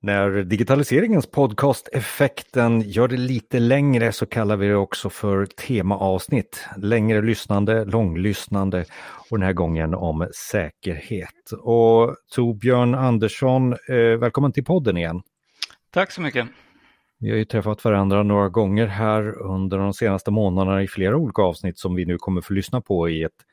När digitaliseringens podcast Effekten gör det lite längre så kallar vi det också för temaavsnitt. Längre lyssnande, långlyssnande och den här gången om säkerhet. Och Torbjörn Andersson, eh, välkommen till podden igen. Tack så mycket. Vi har ju träffat varandra några gånger här under de senaste månaderna i flera olika avsnitt som vi nu kommer få lyssna på i ett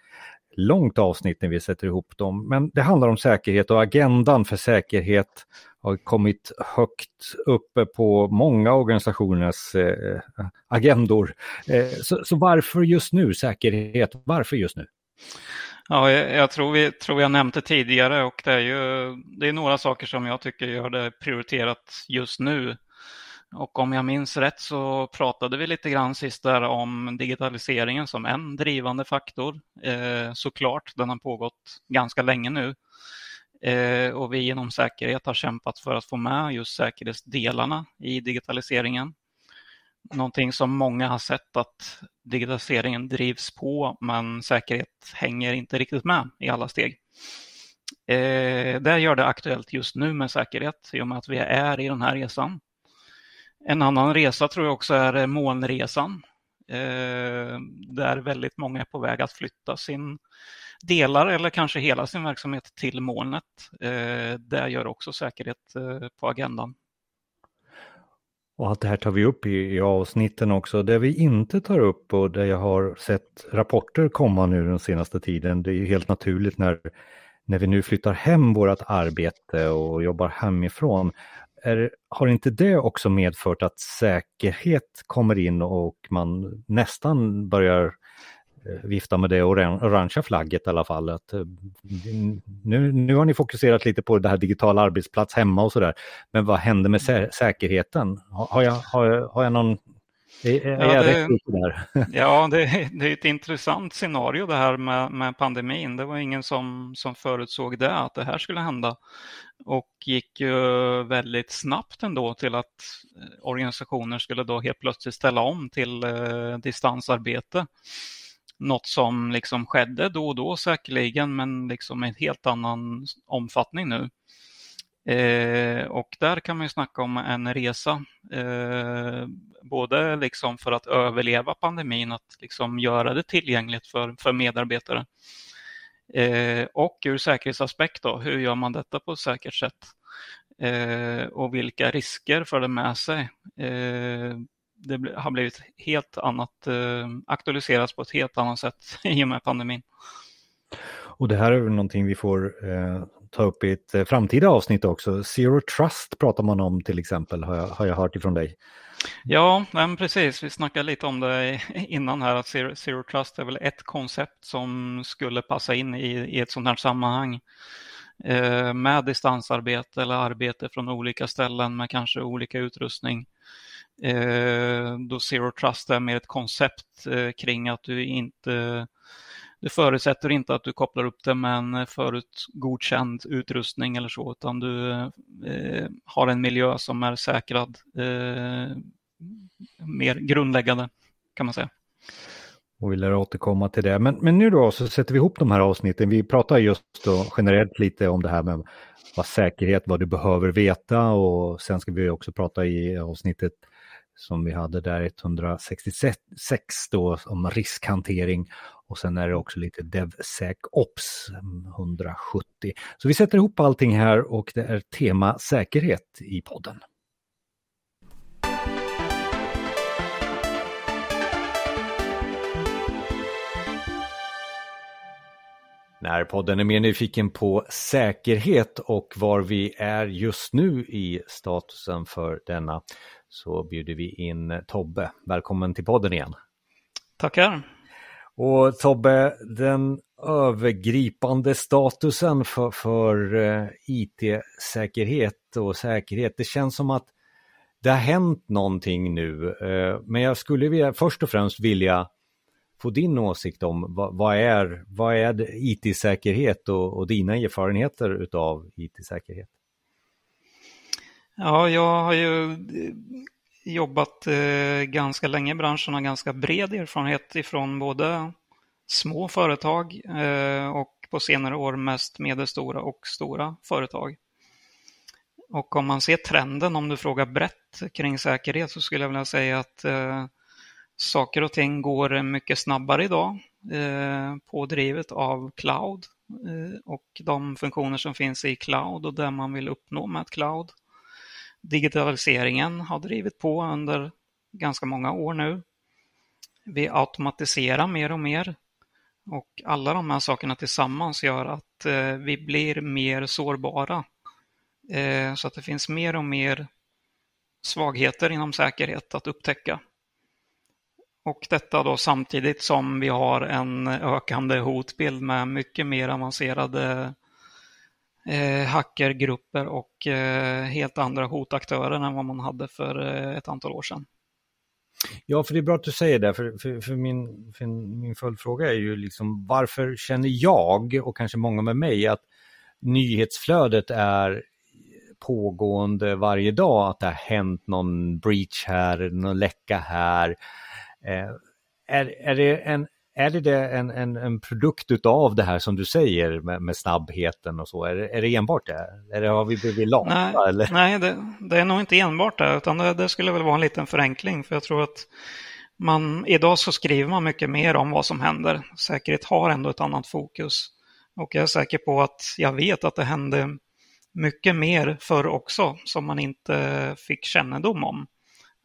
långt avsnitt när vi sätter ihop dem. Men det handlar om säkerhet och agendan för säkerhet har kommit högt uppe på många organisationers eh, agendor. Eh, så, så, varför just nu säkerhet? Varför just nu? Ja, jag, jag, tror, vi, tror jag det tidigare och det är ju det är några saker som jag tycker gör det prioriterat just nu. Och om jag minns rätt så pratade vi lite grann sist där om digitaliseringen som en drivande faktor. Eh, såklart, den har pågått ganska länge nu. Eh, och vi inom säkerhet har kämpat för att få med just säkerhetsdelarna i digitaliseringen. Någonting som många har sett att digitaliseringen drivs på men säkerhet hänger inte riktigt med i alla steg. Eh, det gör det aktuellt just nu med säkerhet i och med att vi är i den här resan. En annan resa tror jag också är molnresan. Eh, där väldigt många är på väg att flytta sin delar eller kanske hela sin verksamhet till molnet. Eh, det gör också säkerhet eh, på agendan. Och allt det här tar vi upp i, i avsnitten också. Det vi inte tar upp och där jag har sett rapporter komma nu den senaste tiden, det är ju helt naturligt när, när vi nu flyttar hem vårt arbete och jobbar hemifrån. Är, har inte det också medfört att säkerhet kommer in och man nästan börjar Eh, vifta med det orangea flagget i alla fall. Att, eh, nu, nu har ni fokuserat lite på det här digitala arbetsplats hemma och sådär. Men vad händer med sä säkerheten? Har, jag, har, har jag någon är, är ja, det, där? ja, det, det, är ett intressant scenario det här med, med, pandemin. Det var ingen som, som förutsåg det, att det här skulle hända. Och gick ju väldigt snabbt ändå till att organisationer skulle då helt plötsligt ställa om till eh, distansarbete något som liksom skedde då och då säkerligen, men liksom en helt annan omfattning nu. Eh, och där kan man ju snacka om en resa, eh, både liksom för att överleva pandemin, att liksom göra det tillgängligt för, för medarbetare. Eh, och ur säkerhetsaspekt, då, hur gör man detta på ett säkert sätt? Eh, och vilka risker för det med sig? Eh, det har blivit helt annat, eh, aktualiserats på ett helt annat sätt i och med pandemin. Och det här är väl någonting vi får eh, ta upp i ett eh, framtida avsnitt också. Zero Trust pratar man om till exempel, har jag, har jag hört ifrån dig. Ja, men precis. Vi snackade lite om det innan här, att Zero, Zero Trust är väl ett koncept som skulle passa in i, i ett sånt här sammanhang eh, med distansarbete eller arbete från olika ställen med kanske olika utrustning. Eh, då Zero Trust är mer ett koncept eh, kring att du inte det förutsätter inte att du kopplar upp det med en förut godkänd utrustning eller så, utan du eh, har en miljö som är säkrad eh, mer grundläggande kan man säga. Och vi lär återkomma till det. Men, men nu då så sätter vi ihop de här avsnitten. Vi pratar just då generellt lite om det här med vad säkerhet, vad du behöver veta och sen ska vi också prata i avsnittet som vi hade där 166 då om riskhantering och sen är det också lite DevSecOps 170. Så vi sätter ihop allting här och det är tema säkerhet i podden. När podden är mer nyfiken på säkerhet och var vi är just nu i statusen för denna så bjuder vi in Tobbe. Välkommen till podden igen. Tackar. Och Tobbe, den övergripande statusen för, för eh, IT-säkerhet och säkerhet, det känns som att det har hänt någonting nu. Eh, men jag skulle vilja, först och främst vilja få din åsikt om vad, vad är, vad är IT-säkerhet och, och dina erfarenheter av IT-säkerhet? Ja, jag har ju eh, jobbat eh, ganska länge i branschen och har ganska bred erfarenhet ifrån både små företag eh, och på senare år mest medelstora och stora företag. Och om man ser trenden, om du frågar brett kring säkerhet, så skulle jag vilja säga att eh, saker och ting går mycket snabbare idag, eh, pådrivet av cloud eh, och de funktioner som finns i cloud och det man vill uppnå med ett cloud. Digitaliseringen har drivit på under ganska många år nu. Vi automatiserar mer och mer och alla de här sakerna tillsammans gör att eh, vi blir mer sårbara. Så att det finns mer och mer svagheter inom säkerhet att upptäcka. Och detta då samtidigt som vi har en ökande hotbild med mycket mer avancerade eh, hackergrupper och eh, helt andra hotaktörer än vad man hade för eh, ett antal år sedan. Ja, för det är bra att du säger det, för, för, för, min, för min följdfråga är ju liksom varför känner jag och kanske många med mig att nyhetsflödet är pågående varje dag, att det har hänt någon breach här, någon läcka här. Eh, är, är det en är det en, en, en produkt utav det här som du säger med, med snabbheten och så? Är, är det enbart det? Eller har vi blivit lata? Nej, eller? nej det, det, är nog inte enbart det, utan det, det, skulle väl vara en liten förenkling. För jag tror att man, idag så skriver man mycket mer om vad som händer. Säkerhet har ändå ett annat fokus. Och jag är säker på att jag vet att det hände mycket mer förr också som man inte fick kännedom om.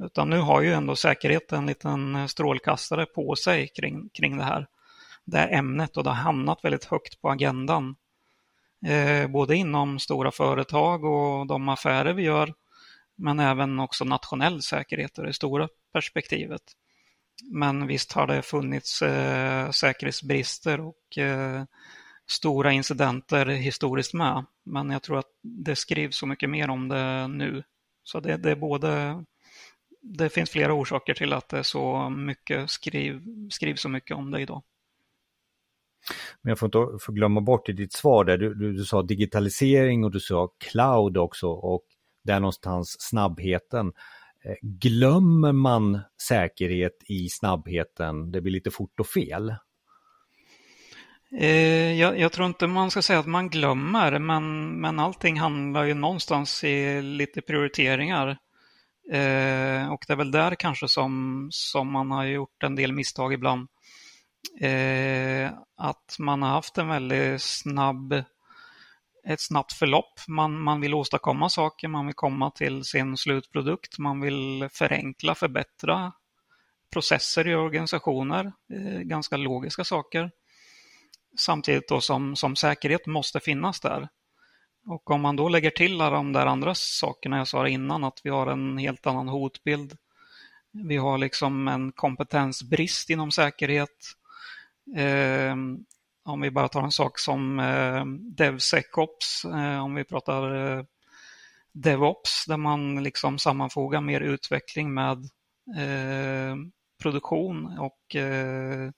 Utan nu har ju ändå säkerheten en liten eh, strålkastare på sig kring, kring det här. Det här ämnet och det har hamnat väldigt högt på agendan. Eh, både inom stora företag och de affärer vi gör, men även också nationell säkerhet och det stora perspektivet. Men visst har det funnits eh, säkerhetsbrister och eh, stora incidenter historiskt med. Men jag tror att det skrivs så mycket mer om det nu. Så det, det är både det finns flera orsaker till att det så mycket skriv, skrivs så mycket om det idag. Men jag får inte får glömma bort i ditt svar där, du, du, du, sa digitalisering och du sa cloud också och där någonstans snabbheten. Eh, glömmer man säkerhet i snabbheten? Det blir lite fort och fel. Eh, jag, jag, tror inte man ska säga att man glömmer, men, men allting handlar ju någonstans i lite prioriteringar. Eh, och det är väl där kanske som, som man har gjort en del misstag ibland. Eh, att man har haft en väldigt snabb, ett snabbt förlopp. Man, man vill åstadkomma saker, man vill komma till sin slutprodukt, man vill förenkla, förbättra processer i organisationer, eh, ganska logiska saker. Samtidigt då som, som säkerhet måste finnas där. Och om man då lägger till alla de där andra sakerna jag sa innan, att vi har en helt annan hotbild. Vi har liksom en kompetensbrist inom säkerhet. Eh, om vi bara tar en sak som eh, DevSecOps, eh, om vi pratar eh, DevOps, där man liksom sammanfogar mer utveckling med eh, produktion och eh,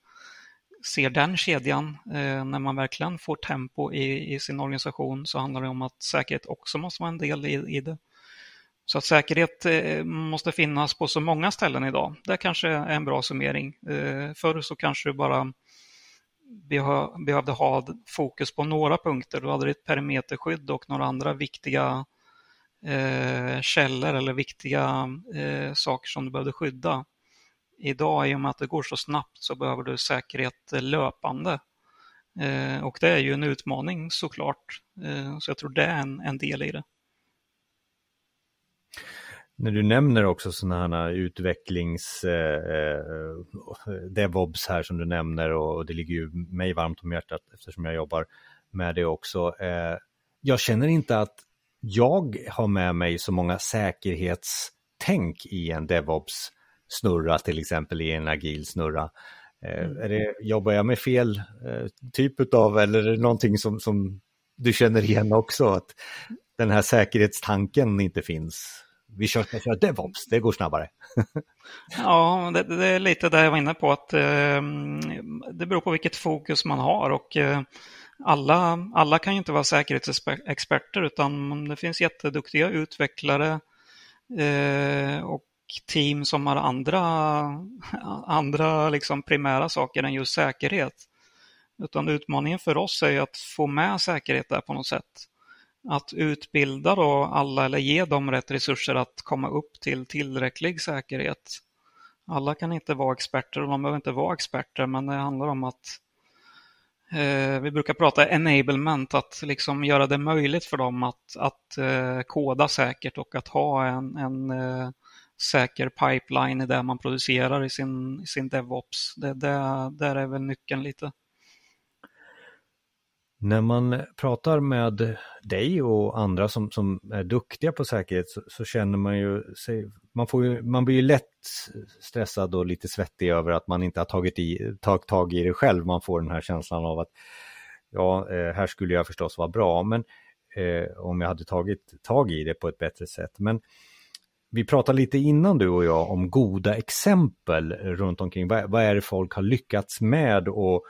ser den kedjan, eh, när man verkligen får tempo i, i, sin organisation så handlar det om att säkerhet också måste vara en del i, i det. Så att säkerhet eh, måste finnas på så många ställen idag. Det kanske är en bra summering. Eh, förr så kanske du bara behövde ha fokus på några punkter. Du hade ditt perimeterskydd och några andra viktiga eh, källor eller viktiga eh, saker som du behövde skydda idag, i och med att det går så snabbt, så behöver du säkerhet löpande. Eh, och det är ju en utmaning såklart. Eh, så jag tror det är en, en del i det. När du nämner också sådana här utvecklings eh, eh, DevOps här som du nämner och det ligger ju mig varmt om hjärtat eftersom jag jobbar med det också. Eh, jag känner inte att jag har med mig så många säkerhetstänk i en DevOps snurra till exempel i en agil snurra. Eh, mm. Är det, jobbar jag med fel eh, typ av eller är det någonting som, som du känner igen också? Att den här säkerhetstanken inte finns? Vi kör, vi kör DevOps, det går snabbare. ja, det, det, är lite det jag var inne på att eh, det beror på vilket fokus man har och eh, alla, alla kan ju inte vara säkerhetsexperter utan det finns jätteduktiga utvecklare eh, och team som har andra, andra liksom primära saker än just säkerhet. Utan utmaningen för oss är att få med säkerhet där på något sätt. att utbilda då alla eller ge dem rätt resurser att komma upp till tillräcklig säkerhet. Alla kan inte vara experter och de behöver inte vara experter, men det handlar om att eh, vi brukar prata enablement, att liksom göra det möjligt för dem att, att eh, koda säkert och att ha en, en eh, säker pipeline i det man producerar i sin, i sin DevOps. Det, det, där är väl nyckeln lite. När man pratar med dig och andra som, som är duktiga på säkerhet så, så känner man ju sig, man, får ju, man blir ju lätt stressad och lite svettig över att man inte har tagit, i, tag, tag i det själv. Man får den här känslan av att ja, eh, här skulle jag förstås vara bra, men eh, om jag hade tagit tag i det på ett bättre sätt. Men vi pratade lite innan du och jag om goda exempel runt omkring. Vad, vad är det folk har lyckats med och,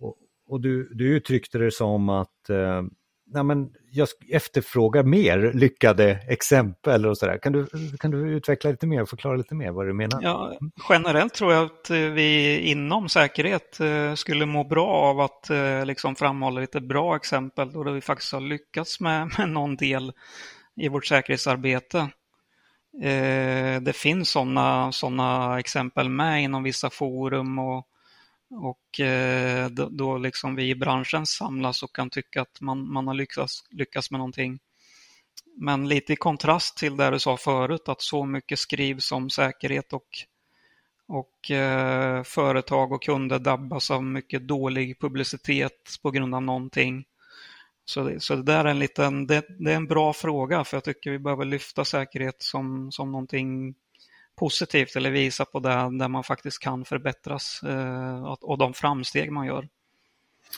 och, och du, du uttryckte det som att eh, nej men jag efterfrågar mer lyckade exempel och sådär. Kan du, kan du utveckla lite mer och förklara lite mer vad du menar? Ja, generellt tror jag att vi inom säkerhet eh, skulle må bra av att eh, liksom framhålla lite bra exempel då vi faktiskt har lyckats med, med någon del i vårt säkerhetsarbete. Eh, det finns sådana såna exempel med inom vissa forum och och eh, då, då liksom vi i branschen samlas och kan tycka att man, man har lyckats, lyckats med någonting. Men lite i kontrast till det du sa förut, att så mycket skrivs om säkerhet och, och eh, företag och kunder drabbas av mycket dålig publicitet på grund av någonting. Så det, så det där är en liten, det, det, är en bra fråga för jag tycker vi behöver lyfta säkerhet som, som någonting positivt eller visa på det där man faktiskt kan förbättras eh, och de framsteg man gör.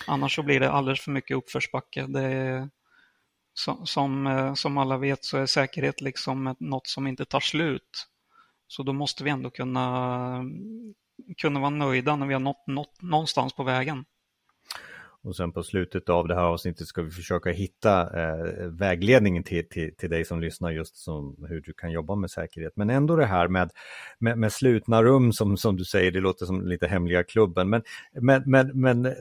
Annars så blir det alldeles för mycket uppförsbacke. Det är, som, eh, som alla vet så är säkerhet liksom något som inte tar slut. Så då måste vi ändå kunna, kunna vara nöjda när vi har nått, nått någonstans på vägen. Och sen på slutet av det här avsnittet ska vi försöka hitta eh, vägledningen till, till, till dig som lyssnar just som hur du kan jobba med säkerhet. Men ändå det här med, med, med slutna rum som, som du säger, det låter som lite hemliga klubben. Men, men, men, men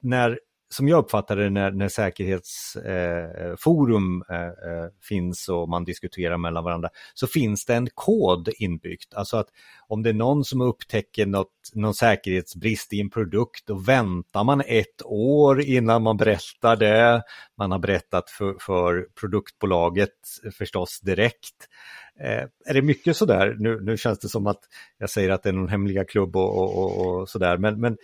när som jag uppfattar det när, när säkerhetsforum eh eh, eh, eh, finns och man diskuterar mellan varandra, så finns det en kod inbyggt. Alltså att om det är någon som upptäcker något, någon säkerhetsbrist i en produkt, då väntar man ett år innan man berättar det. Man har berättat för, för produktbolaget eh, förstås direkt. Eh, är det mycket sådär, nu, nu känns det som att jag säger att det är någon hemliga klubb och, och, och, och sådär, men, men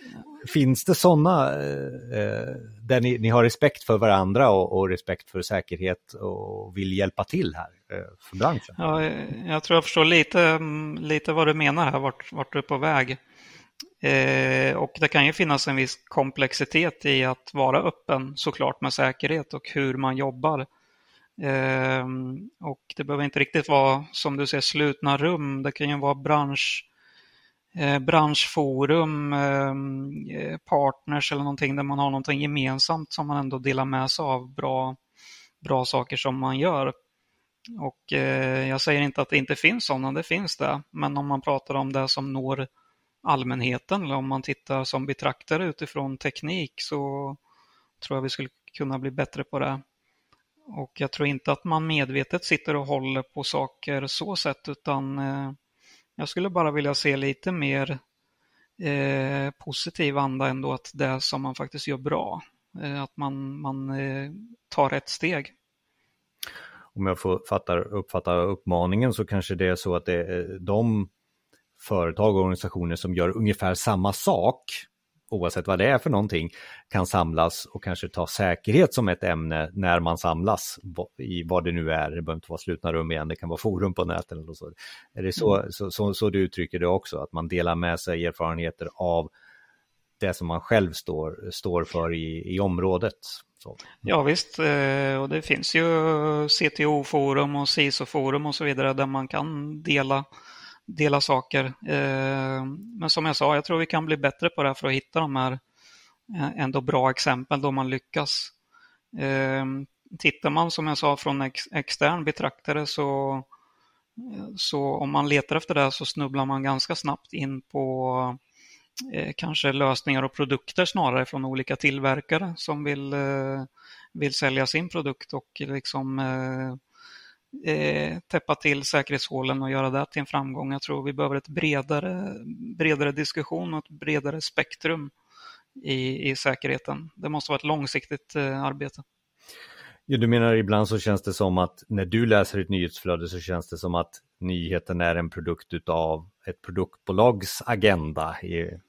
finns det sådana eh, eh, där ni, ni, har respekt för varandra och, och, respekt för säkerhet och vill hjälpa till här eh, för branschen? Ja, jag tror jag förstår lite, lite vad du menar här, vart, vart du är på väg. Eh, och det kan ju finnas en viss komplexitet i att vara öppen såklart med säkerhet och hur man jobbar. Ehm, och det behöver inte riktigt vara, som du säger, slutna rum. Det kan ju vara bransch, eh, branschforum, ehm, eh, partners eller någonting där man har någonting gemensamt som man ändå delar med sig av bra, bra saker som man gör. Och eh, jag säger inte att det inte finns sådana, det finns det. Men om man pratar om det som når allmänheten eller om man tittar som betraktare utifrån teknik så tror jag vi skulle kunna bli bättre på det. Och jag tror inte att man medvetet sitter och håller på saker så sätt, utan eh, jag skulle bara vilja se lite mer eh, positiv anda ändå att det som man faktiskt gör bra, eh, att man, man eh, tar ett steg. Om jag får fattar, uppfattar uppmaningen så kanske det är så att det är de företag och organisationer som gör ungefär samma sak oavsett vad det är för någonting, kan samlas och kanske ta säkerhet som ett ämne när man samlas i vad det nu är. Det behöver inte vara slutna rum igen, det kan vara forum på nätet eller så. Är det så, mm. så, så, så, du uttrycker det också, att man delar med sig erfarenheter av det som man själv står, står för i, i området? Så. Ja visst, eh, och det finns ju CTO-forum och CISO-forum och så vidare där man kan dela dela saker. Eh, men som jag sa, jag tror vi kan bli bättre på det här för att hitta de här eh, ändå bra exempel då man lyckas. Eh, tittar man som jag sa från ex extern betraktare så, så om man letar efter det så snubblar man ganska snabbt in på eh, kanske lösningar och produkter snarare från olika tillverkare som vill, eh, vill sälja sin produkt och liksom eh, täppa till säkerhetshålen och göra det till en framgång. Jag tror vi behöver ett bredare, bredare diskussion och ett bredare spektrum i, i säkerheten. Det måste vara ett långsiktigt eh, arbete. Ja, du menar ibland så känns det som att när du läser ett nyhetsflöde så känns det som att nyheten är en produkt utav ett produktbolags agenda.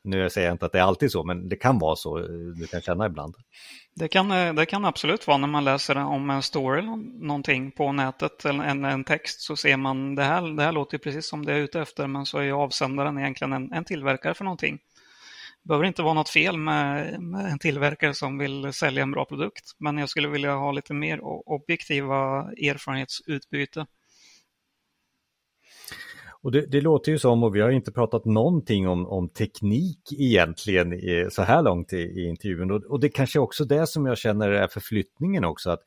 Nu säger jag inte att det är alltid så, men det kan vara så. Eh, du kan känna ibland. Det kan, eh, det kan absolut vara när man läser om en story någonting på nätet eller en, en text så ser man det här, det här låter precis som det är ute efter men så är avsändaren egentligen en, en tillverkare för någonting. Det behöver inte vara något fel med, med, en tillverkare som vill sälja en bra produkt men jag skulle vilja ha lite mer objektiva erfarenhetsutbyte. Och det, det, låter ju som, och vi har inte pratat någonting om, om teknik egentligen i, så här långt i, i intervjun. Och, och, det kanske är också det som jag känner är förflyttningen också, att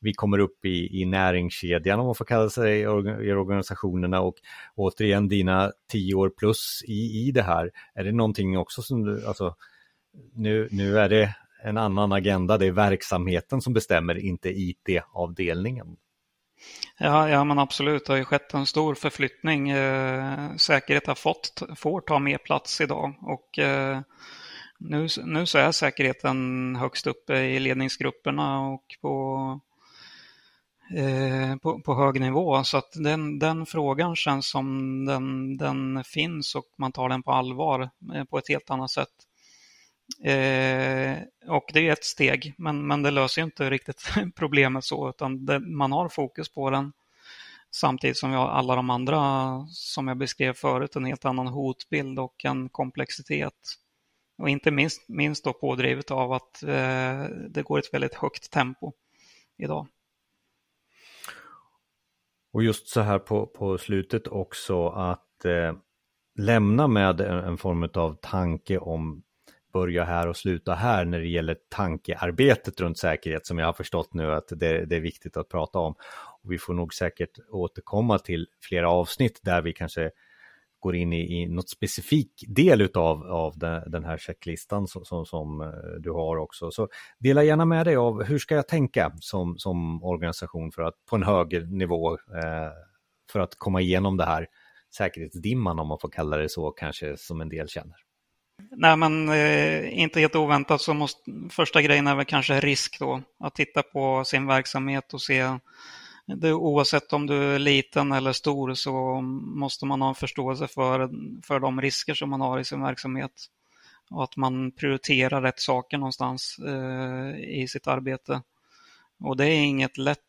vi kommer upp i, i näringskedjan om man får kalla sig i organisationerna och återigen dina tio år plus i, i det här. Är det någonting också som du, alltså nu, nu är det en annan agenda, det är verksamheten som bestämmer, inte IT-avdelningen. Ja, ja, men absolut. Det har ju skett en stor förflyttning. Eh, säkerhet har fått, får ta mer plats idag. Och eh, nu, nu så är säkerheten högst uppe i ledningsgrupperna och på, eh, på, på, hög nivå. Så att den, den frågan känns som den, den finns och man tar den på allvar eh, på ett helt annat sätt. Eh, och det är ett steg, men, men det löser inte riktigt problemet så, utan det, man har fokus på den. Samtidigt som vi har alla de andra, som jag beskrev förut, en helt annan hotbild och en komplexitet. Och inte minst, minst då pådrivet av att eh, det går ett väldigt högt tempo idag. Och just så här på, på slutet också att eh, lämna med en, en form av tanke om börja här och sluta här när det gäller tankearbetet runt säkerhet som jag har förstått nu att det, det är viktigt att prata om. Och vi får nog säkert återkomma till flera avsnitt där vi kanske går in i, i något specifik del utav, av den, den här checklistan som, som, som, eh, du har också. Så dela gärna med dig av hur ska jag tänka som, som organisation för att på en högre nivå eh, för att komma igenom det här säkerhetsdimman om man får kalla det så kanske som en del känner. Nej, men eh, inte helt oväntat så måste första grejen är väl kanske risk då. Att titta på sin verksamhet och se det, oavsett om du är liten eller stor så måste man ha en förståelse för, för de risker som man har i sin verksamhet. Och att man prioriterar rätt saker någonstans eh, i sitt arbete. Och det är inget lätt,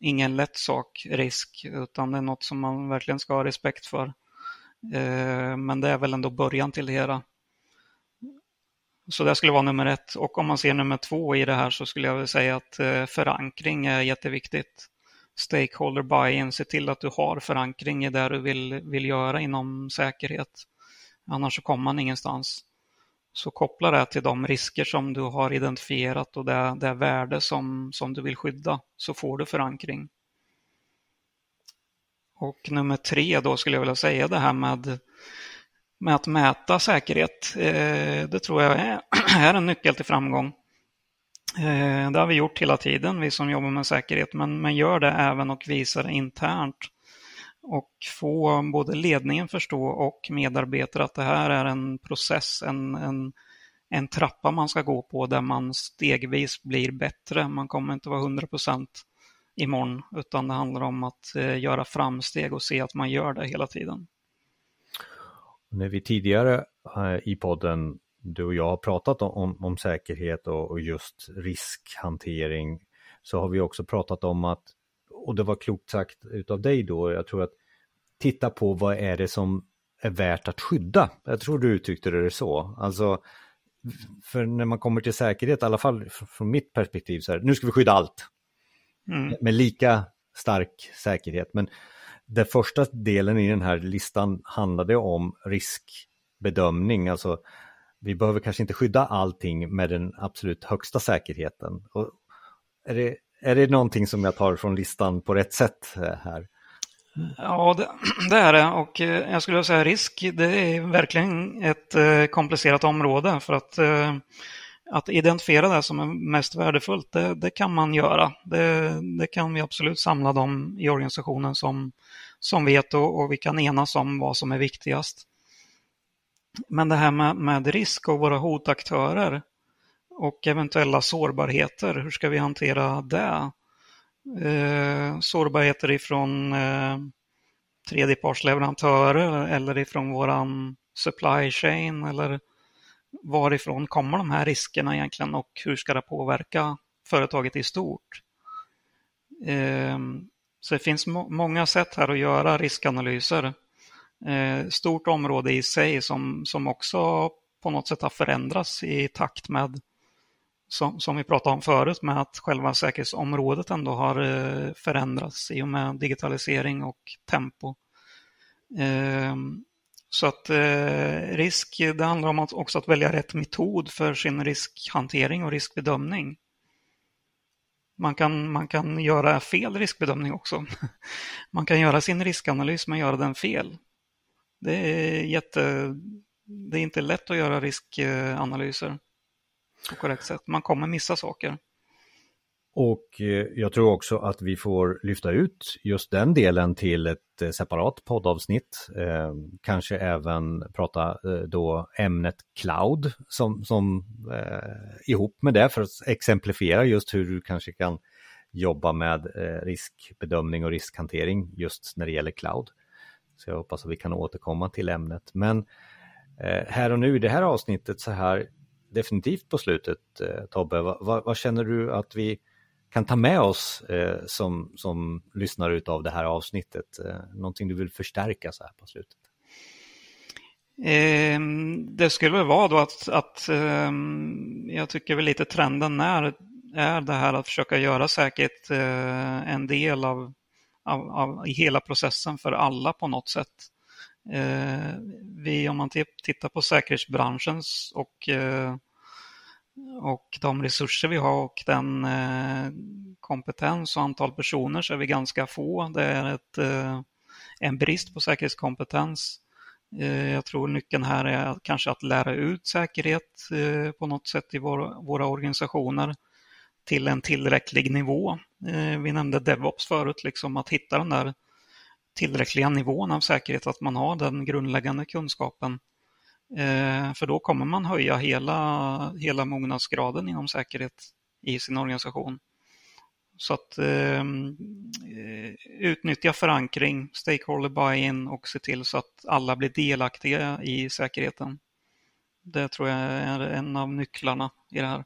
ingen lätt sak, risk, utan det är något som man verkligen ska ha respekt för. Eh, men det är väl ändå början till det hela. Så det skulle vara nummer ett. Och om man ser nummer två i det här så skulle jag säga att eh, förankring är jätteviktigt. Stakeholder buy-in, se till att du har förankring i det du vill, vill göra inom säkerhet. Annars så kommer man ingenstans. Så koppla det till de risker som du har identifierat och det, det värde som, som du vill skydda, så får du förankring. Och nummer tre då skulle jag vilja säga det här med med att mäta säkerhet. Eh, det tror jag är en nyckel till framgång. Eh, det har vi gjort hela tiden, vi som jobbar med säkerhet, men, men gör det även och visar det internt. Och få både ledningen förstå och medarbetare att det här är en process, en, en, en trappa man ska gå på där man stegvis blir bättre. Man kommer inte vara 100 procent imorgon, utan det handlar om att eh, göra framsteg och se att man gör det hela tiden. När vi tidigare eh, i podden, du och jag har pratat om, om säkerhet och, och, just riskhantering, så har vi också pratat om att, och det var klokt sagt utav dig då, jag tror att titta på vad är det som är värt att skydda. Jag tror du uttryckte det så. Alltså, för när man kommer till säkerhet, i alla fall från mitt perspektiv, så här, nu ska vi skydda allt. Mm. Med lika stark säkerhet. Men den första delen i den här listan handlade om riskbedömning, alltså vi behöver kanske inte skydda allting med den absolut högsta säkerheten. Och är, det, är det någonting som jag tar från listan på rätt sätt eh, här? Ja, det, det, är det. Och eh, jag skulle säga risk, det är verkligen ett eh, komplicerat område. För att, att identifiera det som är mest värdefullt, det, det kan man göra. Det, det, kan vi absolut samla dem i organisationen som, som vet och, och vi kan enas om vad som är viktigast. Men det här med, med risk och våra hotaktörer och eventuella sårbarheter, hur ska vi hantera det? Eh, sårbarheter ifrån eh, tredjepartsleverantörer eller ifrån våran supply chain eller varifrån kommer de här riskerna egentligen och hur ska det påverka företaget i stort? Eh, så det finns må många sätt här att göra riskanalyser. Eh, stort område i sig som, som också på något sätt har förändrats i takt med som, som vi pratade om förut med att själva säkerhetsområdet ändå har eh, förändrats i och med digitalisering och tempo. Eh, så att eh, risk, det handlar om att också att välja rätt metod för sin riskhantering och riskbedömning. Man kan, man kan göra fel riskbedömning också. Man kan göra sin riskanalys men göra den fel. Det är, jätte, det är inte lätt att göra riskanalyser på korrekt sätt. Man kommer missa saker. Och eh, jag tror också att vi får lyfta ut just den delen till ett eh, separat poddavsnitt. Eh, kanske även prata eh, då ämnet cloud som, som eh, ihop med det för att exemplifiera just hur du kanske kan jobba med riskbedömning och riskhantering just när det gäller cloud. Så jag hoppas att vi kan återkomma till ämnet. Men eh, här och nu i det här avsnittet så här definitivt på slutet eh, Tobbe, vad, vad känner du att vi kan ta med oss eh, som, som lyssnare av det här avsnittet? Eh, någonting du vill förstärka så här på slutet? Eh, det skulle väl vara då att, att eh, jag tycker väl lite trenden är, är det här att försöka göra säkert eh, en del av, av, av, i hela processen för alla på något sätt. Eh, vi, om man tittar på säkerhetsbranschens och eh, och de resurser vi har och den eh, kompetens och antal personer så är vi ganska få. Det är ett, eh, en brist på säkerhetskompetens. Eh, jag tror nyckeln här är kanske att lära ut säkerhet eh, på något sätt i våra organisationer till en tillräcklig nivå. Eh, vi nämnde DevOps förut, liksom att hitta den där tillräckliga nivån av säkerhet, att man har den grundläggande kunskapen eh, för då kommer man höja hela, hela mognadsgraden inom säkerhet i sin organisation. Så att eh, utnyttja förankring, stakeholder buy-in och se till så att alla blir delaktiga i säkerheten. Det tror jag är en av nycklarna i det här.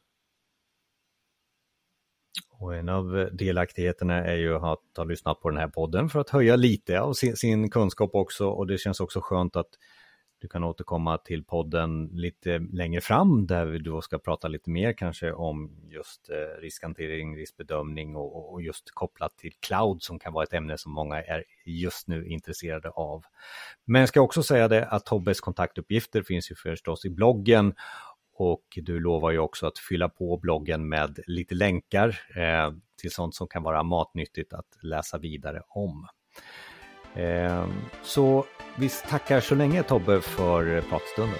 Och en av delaktigheterna är ju att ha lyssnat på den här podden för att höja lite av sin, sin kunskap också och det känns också skönt att du kan återkomma till podden lite längre fram där vi då ska prata lite mer kanske om just eh, riskhantering, riskbedömning och, och just kopplat till cloud som kan vara ett ämne som många är just nu intresserade av. Men jag ska också säga det att Tobbes kontaktuppgifter finns ju förstås i bloggen och du lovar ju också att fylla på bloggen med lite länkar eh, till sånt som kan vara matnyttigt att läsa vidare om. Eh, så vi tackar så länge Tobbe för pratstunden.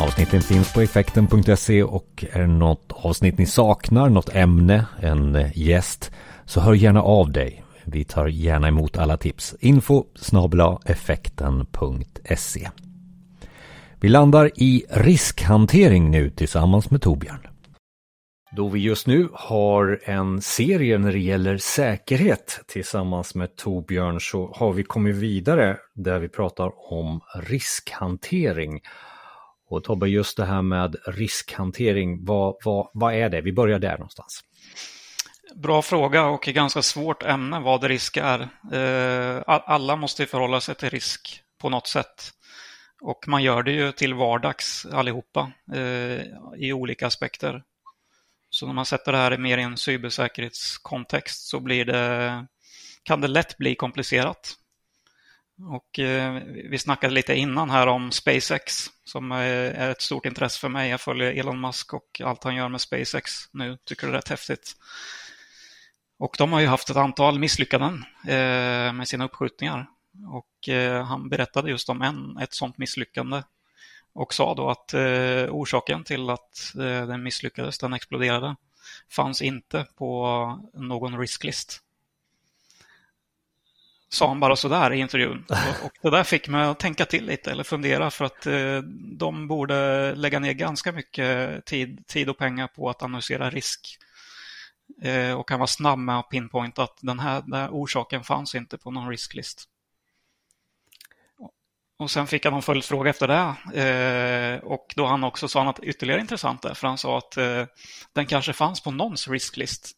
Avsnitten finns på effekten.se och är det något avsnitt ni saknar, något ämne, en gäst, så hör gärna av dig. Vi tar gärna emot alla tips. Info effekten.se Vi landar i riskhantering nu tillsammans med Torbjörn. Då vi just nu har en serie när det gäller säkerhet tillsammans med Torbjörn så har vi kommit vidare där vi pratar om riskhantering. Och Tobbe, just det här med riskhantering, vad, vad, vad är det? Vi börjar där någonstans. Bra fråga och ett ganska svårt ämne vad risk är. Eh, alla måste förhålla sig till risk på något sätt. Och man gör det ju till vardags allihopa eh, i olika aspekter. Så när man sätter det här mer i en cybersäkerhetskontext så blir det, kan det lätt bli komplicerat. Och eh, vi snackade lite innan här om SpaceX som eh, är ett stort intresse för mig. Jag följer Elon Musk och allt han gör med SpaceX nu. Tycker det är rätt häftigt. Och de har ju haft ett antal misslyckanden eh, med sina uppskjutningar. Och eh, han berättade just om en, ett sådant misslyckande och sa då att eh, orsaken till att den misslyckades, den exploderade, fanns inte på någon risklist. Sa han bara sådär i intervjun. Och, och det där fick mig att tänka till lite eller fundera för att de borde lägga ner ganska mycket tid, tid och pengar på att analysera risk. Eh, och han var snabb med att pinpointa att den här, den här orsaken fanns inte på någon risklist. Och sen fick han en följdfråga efter det. Eh, och då han också sa något ytterligare intressant där, för han sa att eh, den kanske fanns på någons risklist,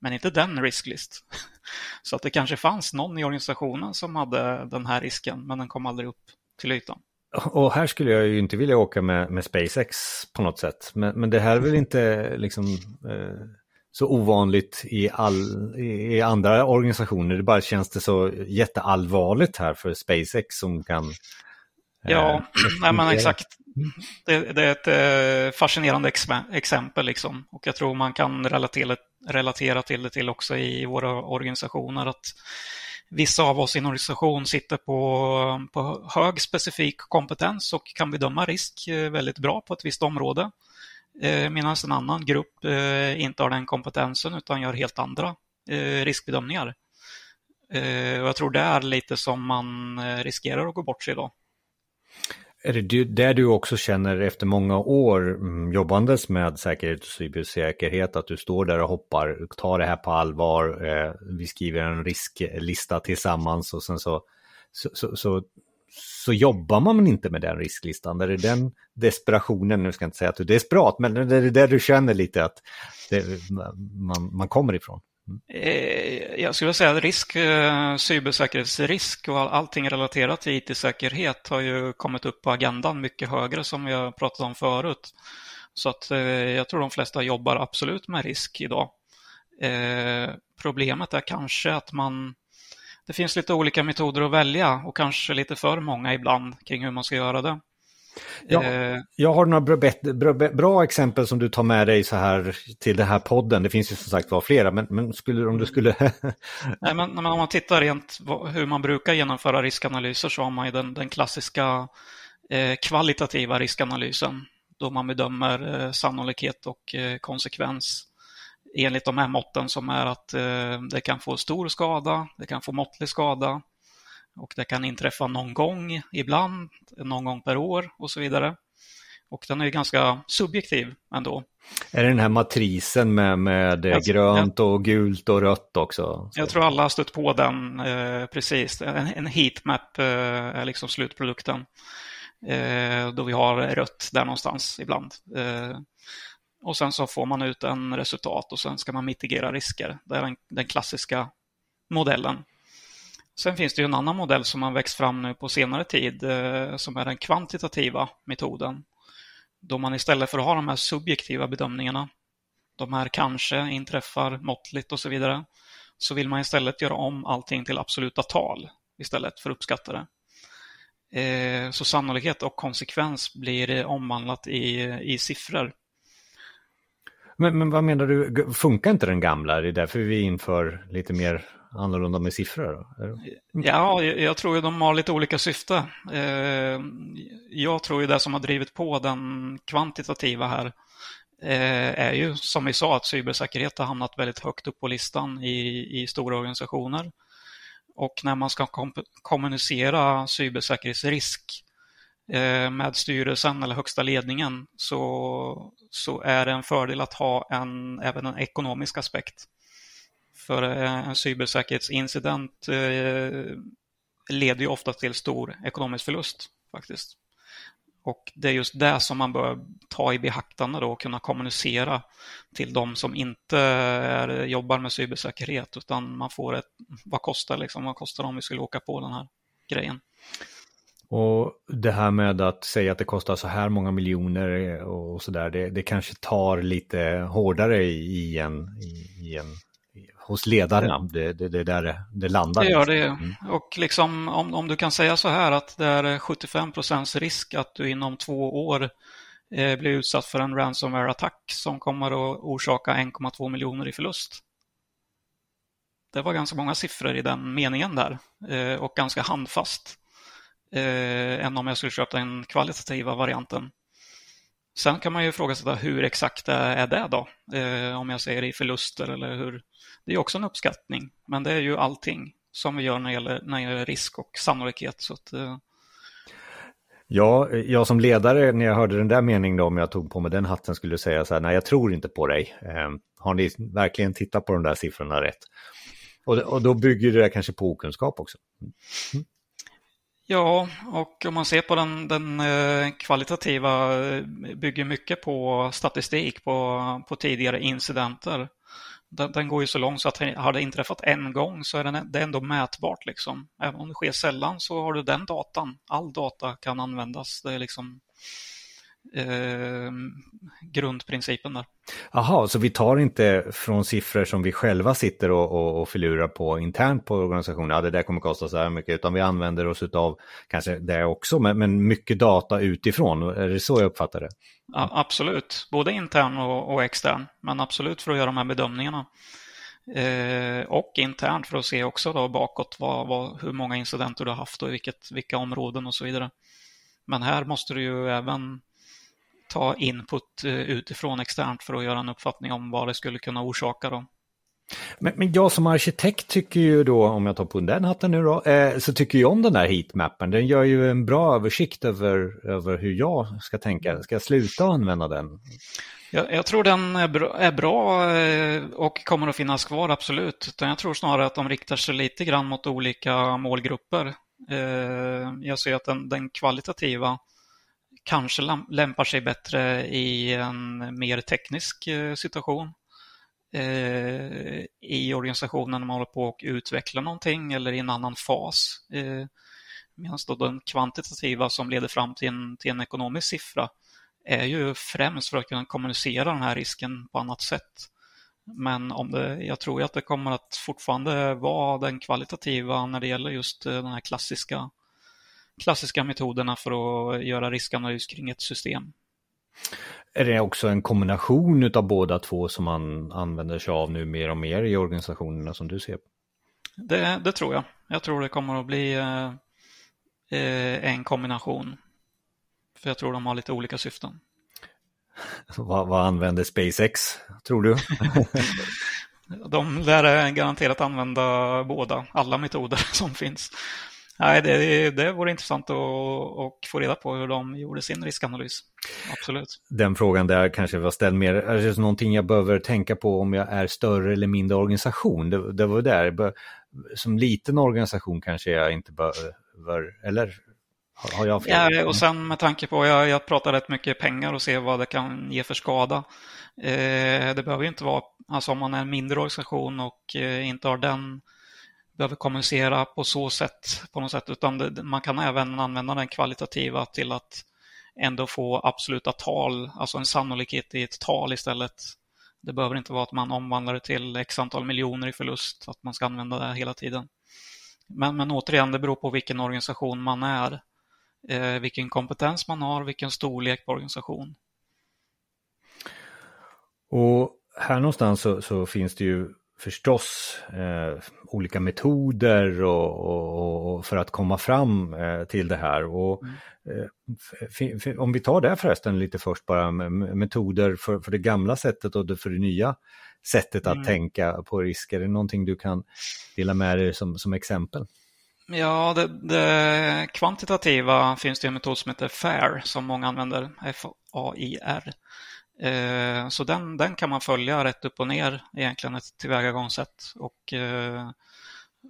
men inte den risklist. Så att det kanske fanns någon i organisationen som hade den här risken, men den kom aldrig upp till ytan. Och här skulle jag ju inte vilja åka med, med SpaceX på något sätt, men, men det här är väl inte liksom eh, så ovanligt i, all, i andra organisationer. Det bara känns det så jätteallvarligt här för SpaceX som kan Ja, eh, nej, men exakt. Det, det, är ett eh, fascinerande ex exempel liksom. Och jag tror man kan relatera, relatera till det till också i våra organisationer. att Vissa av oss i en organisation sitter på, på hög specifik kompetens och kan bedöma risk eh, väldigt bra på ett visst område. Eh, medan en annan grupp eh, inte har den kompetensen utan gör helt andra eh, riskbedömningar. Och jag tror det är lite som man riskerar att gå bort sig idag. Är det där du också känner efter många år mm, jobbandes med säkerhet och cybersäkerhet att du står där och hoppar, tar det här på allvar, vi skriver en risklista tillsammans och sen så, så, så, så, så jobbar man inte med den risklistan. Är det den desperationen, nu ska jag inte säga att du är desperat, men det är där du känner lite att det, man, man kommer ifrån? Eh, jag skulle säga att risk, eh, cybersäkerhetsrisk och allting relaterat till IT-säkerhet har ju kommit upp på agendan mycket högre som vi har pratat om förut. Så att eh, jag tror de flesta jobbar absolut med risk idag. Problemet är kanske att man det finns lite olika metoder att välja och kanske lite för många ibland kring hur man ska göra det. Ja, eh, jag har några bra, bra, bra, exempel som du tar med dig så här till den här podden. Det finns ju som sagt var flera, men, men skulle, om du skulle... Nej, men, men, om man tittar rent hur man brukar genomföra riskanalyser så har man ju den, den klassiska eh, kvalitativa riskanalysen då man bedömer eh, sannolikhet och eh, konsekvens enligt de här måtten som är att eh, det kan få stor skada, det kan få måttlig skada, och det kan inträffa någon gång ibland, någon gång per år och så vidare. Och den är ganska subjektiv ändå. Är det den här matrisen med, med jag, grönt och gult och rött också? Jag tror alla har stött på den, eh, precis. En, en heatmap eh, är liksom slutprodukten. Eh, då vi har rött där någonstans ibland. Och sen så får man ut en resultat och sen ska man mitigera risker. Det är den, den klassiska modellen Sen finns det ju en annan modell som har växt fram nu på senare tid eh, som är den kvantitativa metoden. Då man istället för att ha de här subjektiva bedömningarna, de här kanske inträffar måttligt och så vidare, så vill man istället göra om allting till absoluta tal istället för uppskattade. Eh, så sannolikhet och konsekvens blir omvandlat i, i siffror. Men, men vad menar du, funkar inte den gamla? Det är därför vi inför lite mer annorlunda med siffror? Ja, jag tror ju de har lite olika syfte. Eh, jag tror ju det som har drivit på den kvantitativa här eh, är ju som vi sa att cybersäkerhet har hamnat väldigt högt upp på listan i, i stora organisationer. Och när man ska kom kommunicera cybersäkerhetsrisk eh, Eh, med styrelsen eller högsta ledningen så, så är det en fördel att ha en, även en ekonomisk aspekt. För eh, en cybersäkerhetsincident eh, leder ju ofta till stor ekonomisk förlust faktiskt. Och det är just det som man bör ta i beaktande då och kunna kommunicera till de som inte är, jobbar med cybersäkerhet utan man får ett, vad kostar liksom, vad kostar det om vi skulle åka på den här grejen? Och det här med att säga att det kostar så här många miljoner och sådär, det, det kanske tar lite hårdare i en, i, i en hos ledarna. Det, det, det där det landar. Det gör det. Mm. Och liksom, om, om du kan säga så här att det är 75 procents risk att du inom två år eh, blir utsatt för en ransomware-attack som kommer att orsaka 1,2 miljoner i förlust. Det var ganska många siffror i den meningen där eh, och ganska handfast. Eh, än om jag skulle köpa den kvalitativa varianten. Sen kan man ju fråga sig hur exakt är det då? Eh, om jag säger i förluster eller hur. Det är också en uppskattning, men det är ju allting som vi gör när det gäller, när det gäller risk och sannolikhet. Så att, eh... Ja, jag som ledare, när jag hörde den där meningen då, om jag tog på mig den hatten, skulle säga så här, nej jag tror inte på dig. Eh, har ni verkligen tittat på de där siffrorna rätt? Och, och då bygger det kanske på okunskap också. Mm. Ja, och om man ser på den, den eh, kvalitativa eh, bygger mycket på statistik på, på tidigare incidenter. Den, den, går ju så långt så att har det inträffat en gång så är den, det är ändå mätbart. Liksom. Även om det sker sällan så har du den datan. All data kan användas. Det är liksom eh, grundprincipen där. Jaha, så vi tar inte från siffror som vi själva sitter och, och, och förlurar på internt på organisationen, ja det där kommer kosta så här mycket, utan vi använder oss av kanske det också, men, men mycket data utifrån, är det så jag uppfattar det? Ja, absolut, både intern och, och extern, men absolut för att göra de här bedömningarna. Eh, och internt för att se också då bakåt vad, vad, hur många incidenter du har haft och i vilket, vilka områden och så vidare. Men här måste du ju även ta input eh, utifrån externt för att göra en uppfattning om vad det skulle kunna orsaka. Då. Men, men jag som arkitekt tycker ju då, om jag tar på den hatten nu då, eh, så tycker jag om den här heatmappen. Den gör ju en bra översikt över, över hur jag ska tänka. Ska jag sluta använda den? Jag, jag tror den är bra, är bra, eh, och kommer att finnas kvar, absolut. Jag tror snarare att de riktar sig lite grann mot olika målgrupper. Eh, jag ser att den, den kvalitativa kanske lämpar sig bättre i en mer teknisk eh, situation eh, i organisationen när man håller på att utveckla någonting eller i en annan fas. Eh, Medan den kvantitativa som leder fram till en, till en ekonomisk siffra är ju främst för att kunna kommunicera den här risken på annat sätt. Men om det, jag tror att det kommer att fortfarande vara den kvalitativa när det gäller just eh, den här klassiska klassiska metoderna för att göra riskanalys kring ett system. Är det också en kombination av båda två som man använder sig av nu mer och mer i organisationerna som du ser? Det, det tror jag. Jag tror det kommer att bli eh, eh en kombination. För jag tror de har lite olika syften. vad, vad använder SpaceX, tror du? de lär garanterat använda båda, alla metoder som finns. Nej, det, det vore intressant att, att få reda på hur de gjorde sin riskanalys. Absolut. Den frågan där kanske var ställd mer, är det någonting jag behöver tänka på om jag är större eller mindre organisation? Det, det var där, som liten organisation kanske jag inte behöver, eller har jag fel? Ja, och sen med tanke på, jag, jag pratar rätt mycket pengar och ser vad det kan ge för skada. Eh, det behöver ju inte vara, alltså om man är en mindre organisation och eh, inte har den behöver kommunicera på så sätt, på något sätt, utan det, man kan även använda den kvalitativa till att ändå få absoluta tal, alltså en sannolikhet i ett tal istället. Det behöver inte vara att man omvandlar det till x antal miljoner i förlust, att man ska använda det hela tiden. Men, men återigen, det beror på vilken organisation man är, eh, vilken kompetens man har, vilken storlek på organisation. Och här någonstans så, så finns det ju förstås eh, olika metoder och, och, och, för att komma fram eh, till det här. Och, mm. eh, om vi tar det förresten lite först bara, metoder för, för det gamla sättet och för det nya sättet att mm. tänka på risker. Är det någonting du kan dela med dig som, som exempel? Ja, det, det kvantitativa finns det en metod som heter FAIR som många använder, F-A-I-R. Eh, så den, den kan man följa rätt upp och ner, egentligen ett tillvägagångssätt och eh,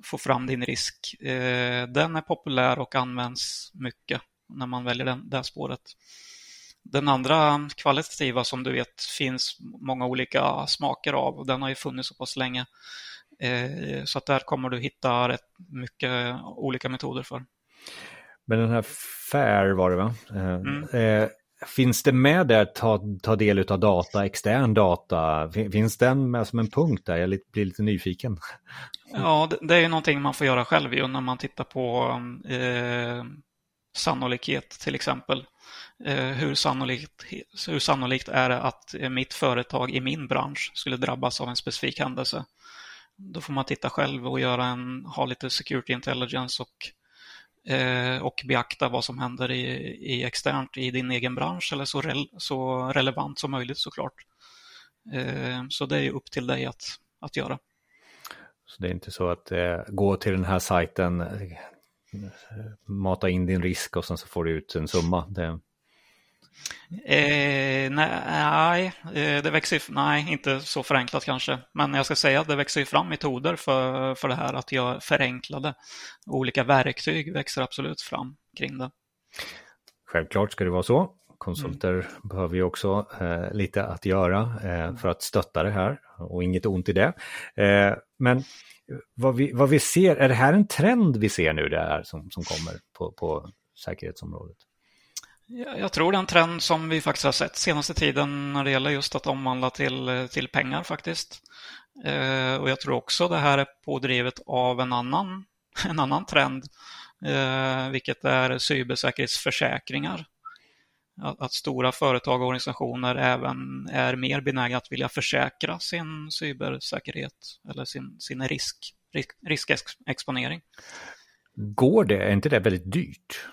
få fram din risk. Eh, den är populär och används mycket när man väljer den, det spåret. Den andra kvalitativa som du vet finns många olika smaker av och den har ju funnits så pass länge. Så att där kommer du hitta rätt mycket olika metoder för. Men den här FAIR var det va? Mm. Finns det med där ta, ta del av data, extern data? Finns den med som en punkt där? Jag blir lite nyfiken. Ja, det är ju någonting man får göra själv ju när man tittar på eh, sannolikhet till exempel. Eh, hur, sannolikt, hur sannolikt är det att mitt företag i min bransch skulle drabbas av en specifik händelse? Då får man titta själv och göra en, ha lite security intelligence och Eh, och beakta vad som händer i, i externt i din egen bransch eller så, re, så relevant som möjligt såklart. Eh, så det är upp till dig att, att göra. Så det är inte så att eh, gå till den här sajten, eh, mata in din risk och sen så får du ut en summa? Det... Eh, nej, eh, det växer nej, inte så förenklat kanske. Men jag ska säga att det växer fram metoder för, för det här att göra förenklade. Olika verktyg växer absolut fram kring det. Självklart ska det vara så. Konsulter mm. behöver ju också eh, lite att göra eh, för att stötta det här och inget ont i det. Eh, men vad vi, vad vi ser, är det här en trend vi ser nu det här som, som kommer på, på säkerhetsområdet? Jag tror det är en trend som vi faktiskt har sett senaste tiden när det gäller just att omvandla till, eh, till pengar faktiskt. Eh, och jag tror också det här är pådrivet av en annan, en annan trend, eh, vilket är cybersäkerhetsförsäkringar. Att, att, stora företag och organisationer även är mer benägna att vilja försäkra sin cybersäkerhet eller sin, sin risk, risk, riskexponering. Går det? Är inte det väldigt dyrt?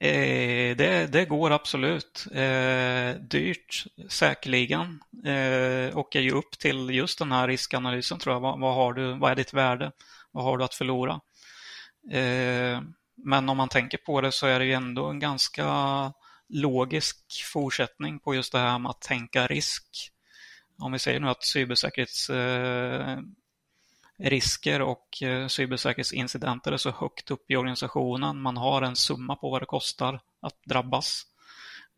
Eh, det, det, går absolut. Eh, dyrt säkerligen eh, och är ju upp till just den här riskanalysen tror jag. Vad, vad, har du, vad är ditt värde? Vad har du att förlora? Eh, men om man tänker på det så är det ju ändå en ganska logisk fortsättning på just det här med att tänka risk. Om vi säger nu att cybersäkerhets eh, risker och eh, cybersäkerhetsincidenter är så högt upp i organisationen, man har en summa på vad det kostar att drabbas.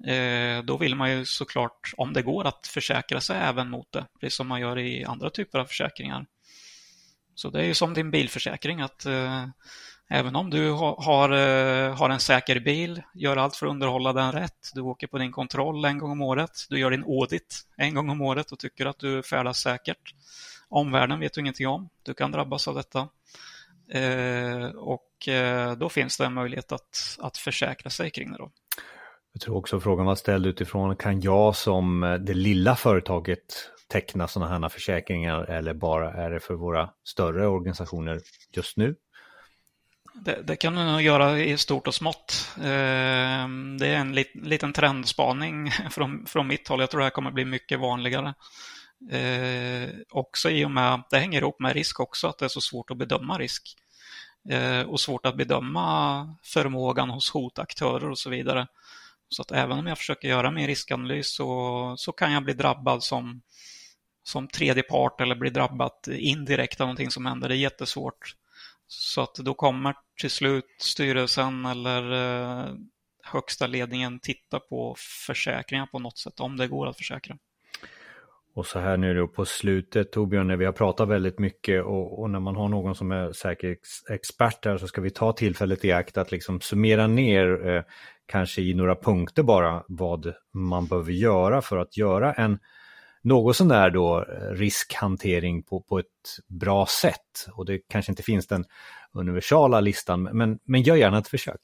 Eh, då vill man ju såklart, om det går, att försäkra sig även mot det, precis som man gör i andra typer av försäkringar. Så det är ju som din bilförsäkring, att eh, även om du har, har en säker bil, gör allt för att underhålla den rätt, du åker på din kontroll en gång om året, du gör din audit en gång om året och tycker att du färdas säkert, Omvärlden vet du ingenting om. Du kan drabbas av detta. Eh, och eh, då finns det en möjlighet att, att försäkra sig kring det. Då. Jag tror också frågan var ställd utifrån, kan jag som eh, det lilla företaget teckna sådana här försäkringar eller bara är det för våra större organisationer just nu? Det, det, kan du nog göra i stort och smått. Det är en liten trendspaning från, från mitt håll. Jag tror det här kommer bli mycket vanligare. Eh, också i och med att det hänger ihop med risk också, att det är så svårt att bedöma risk. Eh, och svårt att bedöma förmågan hos hotaktörer och så vidare. Så att även om jag försöker göra min riskanalys så, så kan jag bli drabbad som, som tredje part eller bli drabbad indirekt av någonting som händer. Det är jättesvårt. Så att då kommer till slut styrelsen eller eh, högsta ledningen titta på försäkringar på något sätt, om det går att försäkra. Och så här nu då på slutet Torbjörn, när vi har pratat väldigt mycket och, och när man har någon som är säkerhetsexpert här så ska vi ta tillfället i akt att liksom summera ner, eh, kanske i några punkter bara, vad man behöver göra för att göra en något sån där då eh, riskhantering på, på ett bra sätt. Och det kanske inte finns den universala listan, men, men gör gärna ett försök.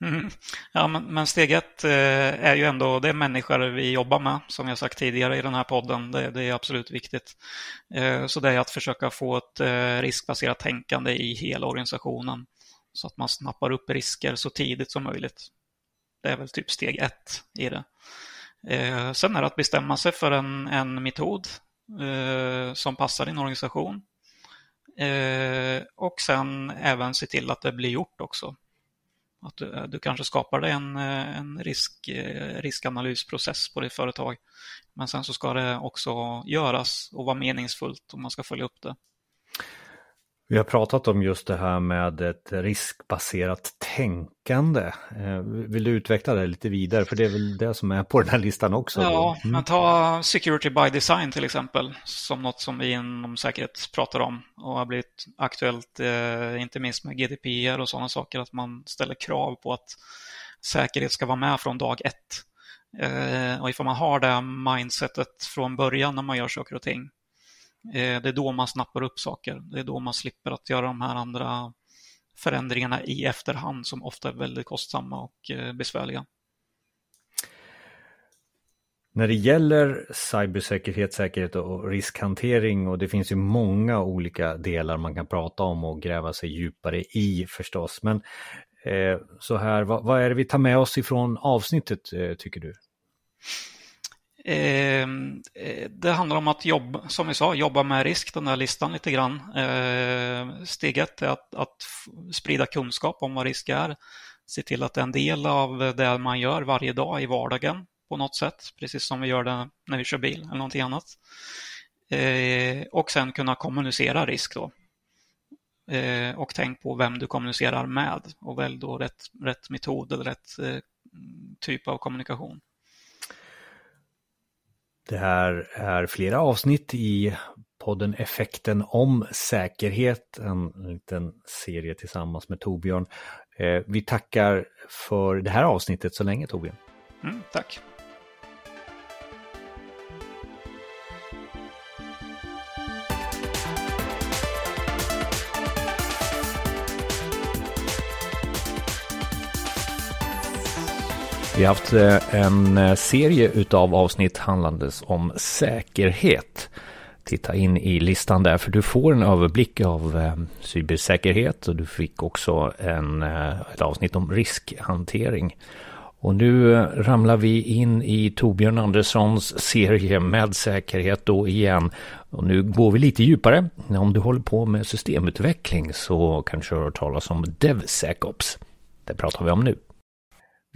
Mm. Ja, men, men, steg ett eh, är ju ändå det människor vi jobbar med, som jag sagt tidigare i den här podden. Det, det är absolut viktigt. Eh, så det är att försöka få ett eh, riskbaserat tänkande i hela organisationen så att man snappar upp risker så tidigt som möjligt. Det är väl typ steg ett i det. Sen är det att bestämma sig för en, en metod som passar din organisation. Och sen även se till att det blir gjort också. Att du, du kanske skapar dig en, eh, en risk, eh, riskanalysprocess på ditt företag. Men sen så ska det också göras och vara meningsfullt och man ska följa upp det. Vi har pratat om just det här med ett riskbaserat tänkande. Eh, vill du utveckla det lite vidare? För det är väl det som är på den här listan också? Ja, mm. men ta Security by Design till exempel, som något som vi inom säkerhet pratar om och har blivit aktuellt, eh, inte minst med GDPR och sådana saker, att man ställer krav på att säkerhet ska vara med från dag ett. Eh, och ifall man har det mindsetet från början när man gör saker och ting, Eh, det är då man snappar upp saker. Det är då man slipper att göra de här andra förändringarna i efterhand som ofta är väldigt kostsamma och eh, besvärliga. När det gäller cybersäkerhet, säkerhet och riskhantering och det finns ju många olika delar man kan prata om och gräva sig djupare i förstås. Men eh, så här, vad, vad, är det vi tar med oss ifrån avsnittet eh, tycker du? Ehm, eh, det handlar om att jobba, som vi sa, jobba med risk, den där listan lite grann. Eh, steg ett är att, att sprida kunskap om vad risk är. Se till att det är en del av det man gör varje dag i vardagen på något sätt, precis som vi gör det när vi kör bil eller någonting annat. Eh, och sen kunna kommunicera risk då. Ehm, och tänk på vem du kommunicerar med och välj då rätt, rätt metod eller rätt eh, typ av kommunikation. Det här är flera avsnitt i podden Effekten om säkerhet, en liten serie tillsammans med Torbjörn. Eh, vi tackar för det här avsnittet så länge Torbjörn. Mm, tack. Vi har haft eh, en eh, serie utav avsnitt handlandes om säkerhet. Titta in i listan där för du får en överblick av eh, cybersäkerhet och du fick också en, ett avsnitt om riskhantering. Och nu ramlar vi in i Torbjörn Anderssons serie med säkerhet då igen. Och nu går vi lite djupare. Om du håller på med systemutveckling så kanske du har hört talas om DevSecOps. Det pratar vi om nu.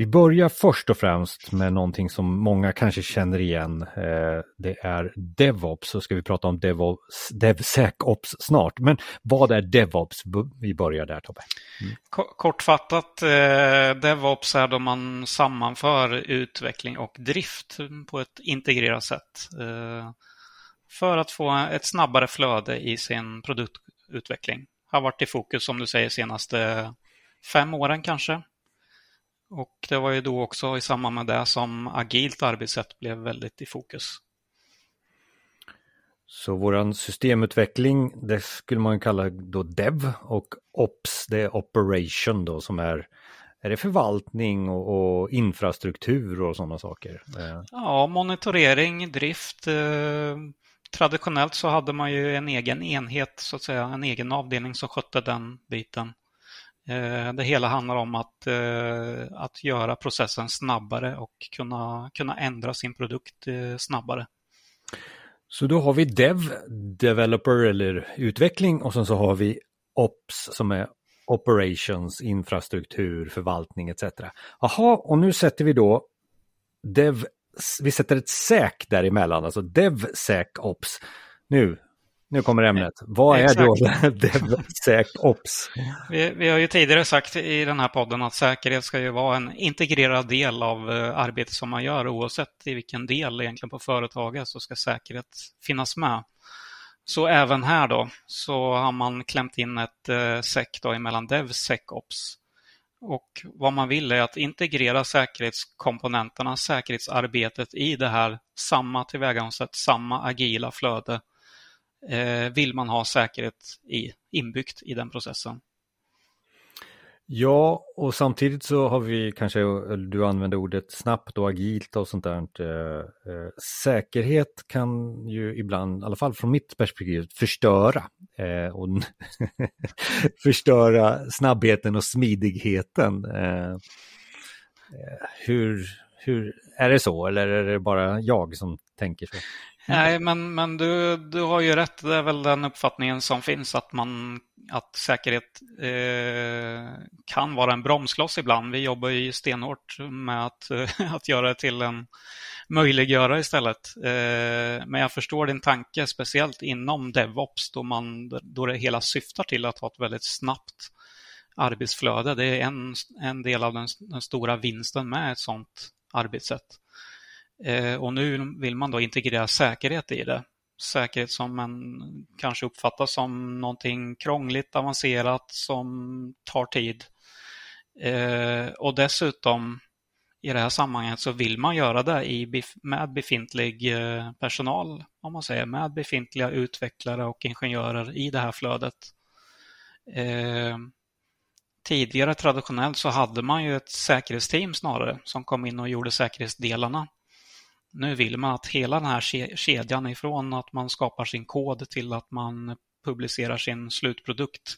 Vi börjar först och främst med någonting som många kanske känner igen. Eh, det är DevOps, så ska vi prata om DevOps, DevSecOps snart. Men vad är DevOps? Vi börjar där Tobbe. Mm. Kortfattat, eh, DevOps är då man sammanför utveckling och drift på ett integrerat sätt. Eh, för att få ett snabbare flöde i sin produktutveckling. Har varit i fokus, som du säger, senaste fem åren kanske. Och det var ju då också i samband med det som agilt arbetssätt blev väldigt i fokus. Så våran systemutveckling, det skulle man kalla då dev och ops, det är operation då som är, är det förvaltning och, och infrastruktur och sådana saker? Eh. Ja, monitorering, drift. Eh, traditionellt så hade man ju en egen enhet, så att säga, en egen avdelning som skötte den biten. Eh, det hela handlar om att, eh, att göra processen snabbare och kunna, kunna ändra sin produkt eh, snabbare. Så då har vi Dev, Developer eller utveckling och sen så har vi Ops som är Operations, infrastruktur, förvaltning etc. Jaha, och nu sätter vi då Dev, vi sätter ett SÄK däremellan, alltså DevSecOps. Nu, nu kommer ämnet. Vad är då DevSecOps? Vi, vi har ju tidigare sagt i den här podden att säkerhet ska ju vara en integrerad del av eh, arbetet som man gör oavsett i vilken del egentligen på företaget så ska säkerhet finnas med. Så även här då så har man klämt in ett eh, SEC då emellan DevSecOps. Och vad man vill är att integrera säkerhetskomponenterna, säkerhetsarbetet i det här samma tillvägagångssätt, samma agila flöde Eh, vill man ha säkerhet i, inbyggt i den processen. Ja, och samtidigt så har vi kanske, du använder ordet snabbt och agilt och sånt där. Eh, eh, säkerhet kan ju ibland, i alla fall från mitt perspektiv, förstöra. Eh, och förstöra snabbheten och smidigheten. Eh, eh, hur, hur, är det så eller är det bara jag som tänker så? Nej, men, men du, du har ju rätt. Det är väl den uppfattningen som finns att, man, att säkerhet eh, kan vara en bromskloss ibland. Vi jobbar ju stenhårt med att, att göra det till en möjliggöra istället. Eh, men jag förstår din tanke, speciellt inom DevOps då, man, då det hela syftar till att ha ett väldigt snabbt arbetsflöde. Det är en, en del av den, den stora vinsten med ett sådant arbetssätt. Eh, och nu vill man då integrera säkerhet i det. Säkerhet som man kanske uppfattar som någonting krångligt, avancerat, som tar tid. Eh, och dessutom i det här sammanhanget så vill man göra det i, med befintlig eh, personal, om man säger, med befintliga utvecklare och ingenjörer i det här flödet. Tidigare traditionellt så hade man ju ett säkerhetsteam snarare som kom in och gjorde säkerhetsdelarna. Nu vill man att hela den här kedjan ifrån att man skapar sin kod till att man publicerar sin slutprodukt.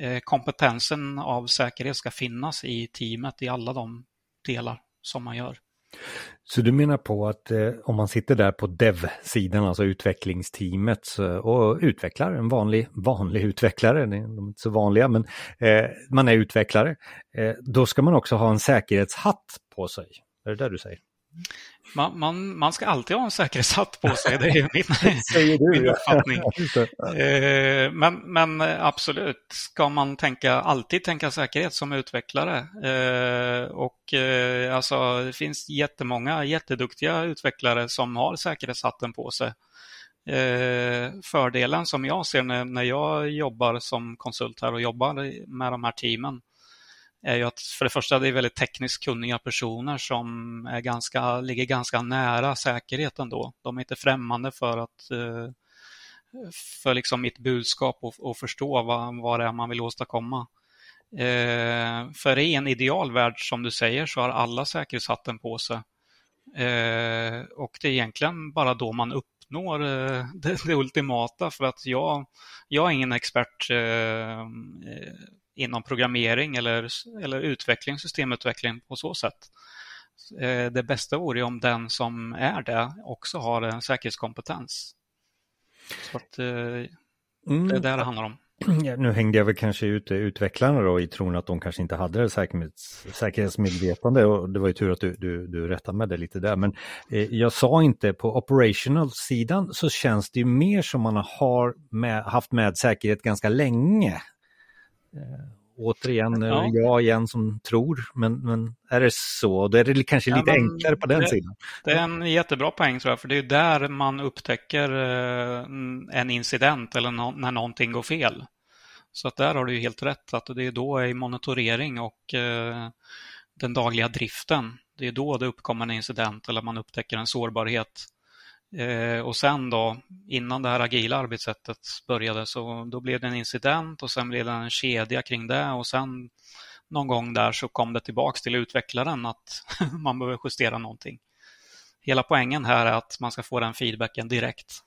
Eh, kompetensen av säkerhet ska finnas i teamet i alla de delar som man gör. Så du menar på att eh, om man sitter där på dev-sidan, alltså utvecklingsteamet och utvecklar, en vanlig, vanlig utvecklare, de är inte så vanliga, men eh, man är utvecklare, eh, då ska man också ha en säkerhetshatt på sig. Är det det du säger? Man, man, man, ska alltid ha en säkerhetshatt på sig, det är min, min uppfattning. Eh, men, men, absolut, ska man tänka, alltid tänka säkerhet som utvecklare. Eh, och eh, alltså, det finns jättemånga jätteduktiga utvecklare som har säkerhetshatten på sig. Fördelen som jag ser när, när jag jobbar som konsult här och jobbar med de här teamen, är ju att för det första det är väldigt tekniskt kunniga personer som är ganska, ligger ganska nära säkerheten då. De är inte främmande för att eh, för liksom mitt budskap och, och förstå vad, vad det är man vill åstadkomma. Eh, för i en idealvärld som du säger så har alla säkerhetshatten på sig. Eh, och det är egentligen bara då man uppnår eh, det, det, ultimata för att jag, jag är ingen expert eh, inom programmering eller, eller utveckling, systemutveckling på så sätt. Eh, det bästa vore om den som är det också har en säkerhetskompetens. Så att, eh, mm. Det är det det handlar om. Ja, nu hängde jag väl kanske ut utvecklarna då i tron att de kanske inte hade det säkerhets, säkerhetsmedvetande och det var ju tur att du, du, du rättade med det lite där. Men eh, jag sa inte på operational-sidan så känns det ju mer som man har med, haft med säkerhet ganska länge. Eh, återigen, ja. jag igen som tror, men, men är det så, då är det kanske ja, lite enklare på den det, sidan. Det är en jättebra poäng tror jag, för det är där man upptäcker eh, en incident eller no när någonting går fel. Så att där har du helt rätt, att det är då i monitorering och eh, den dagliga driften, det är då det uppkommer en incident eller man upptäcker en sårbarhet. Eh, och sen då, innan det här agila arbetssättet började, så då blev det en incident och sen blev det en kedja kring det och sen någon gång där så kom det tillbaks till utvecklaren att man behöver justera någonting. Hela poängen här är att man ska få den feedbacken direkt.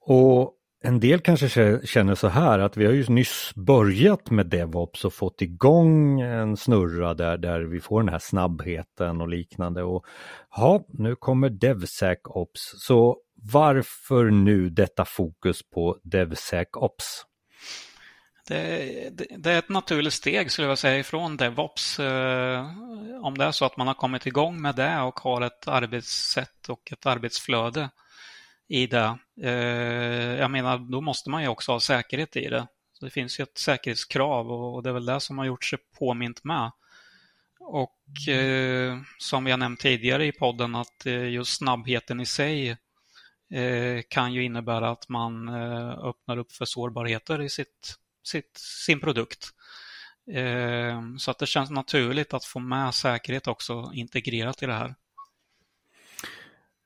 Och en del kanske känner så här att vi har ju nyss börjat med DevOps och fått igång en snurra där, där vi får den här snabbheten och liknande. Och ja, nu kommer DevSecOps. Så varför nu detta fokus på DevSecOps? Det, det, det, är ett naturligt steg skulle jag säga ifrån DevOps. Eh, om det är så att man har kommit igång med det och har ett arbetssätt och ett arbetsflöde i det. Eh, jag menar, då måste man ju också ha säkerhet i det. Så det finns ju ett säkerhetskrav och det är väl det som har gjort sig påmint med. Och eh, som jag nämnt tidigare i podden att eh, just snabbheten i sig eh, kan ju innebära att man öppnar upp för sårbarheter i sitt, sitt, sin produkt. Så att det känns naturligt att få med säkerhet också integrerat i det här.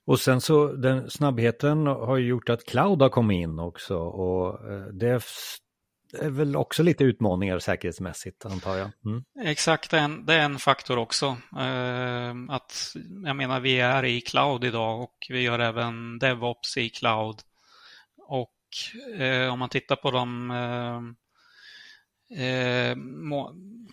Och sen så den snabbheten har gjort att cloud har kommit in också och eh, det är väl också lite utmaningar säkerhetsmässigt antar jag. Mm. Exakt, det är, en, det är en faktor också. Eh, att, jag menar vi är i cloud idag och vi gör även DevOps i cloud. Och eh, om man tittar på de eh,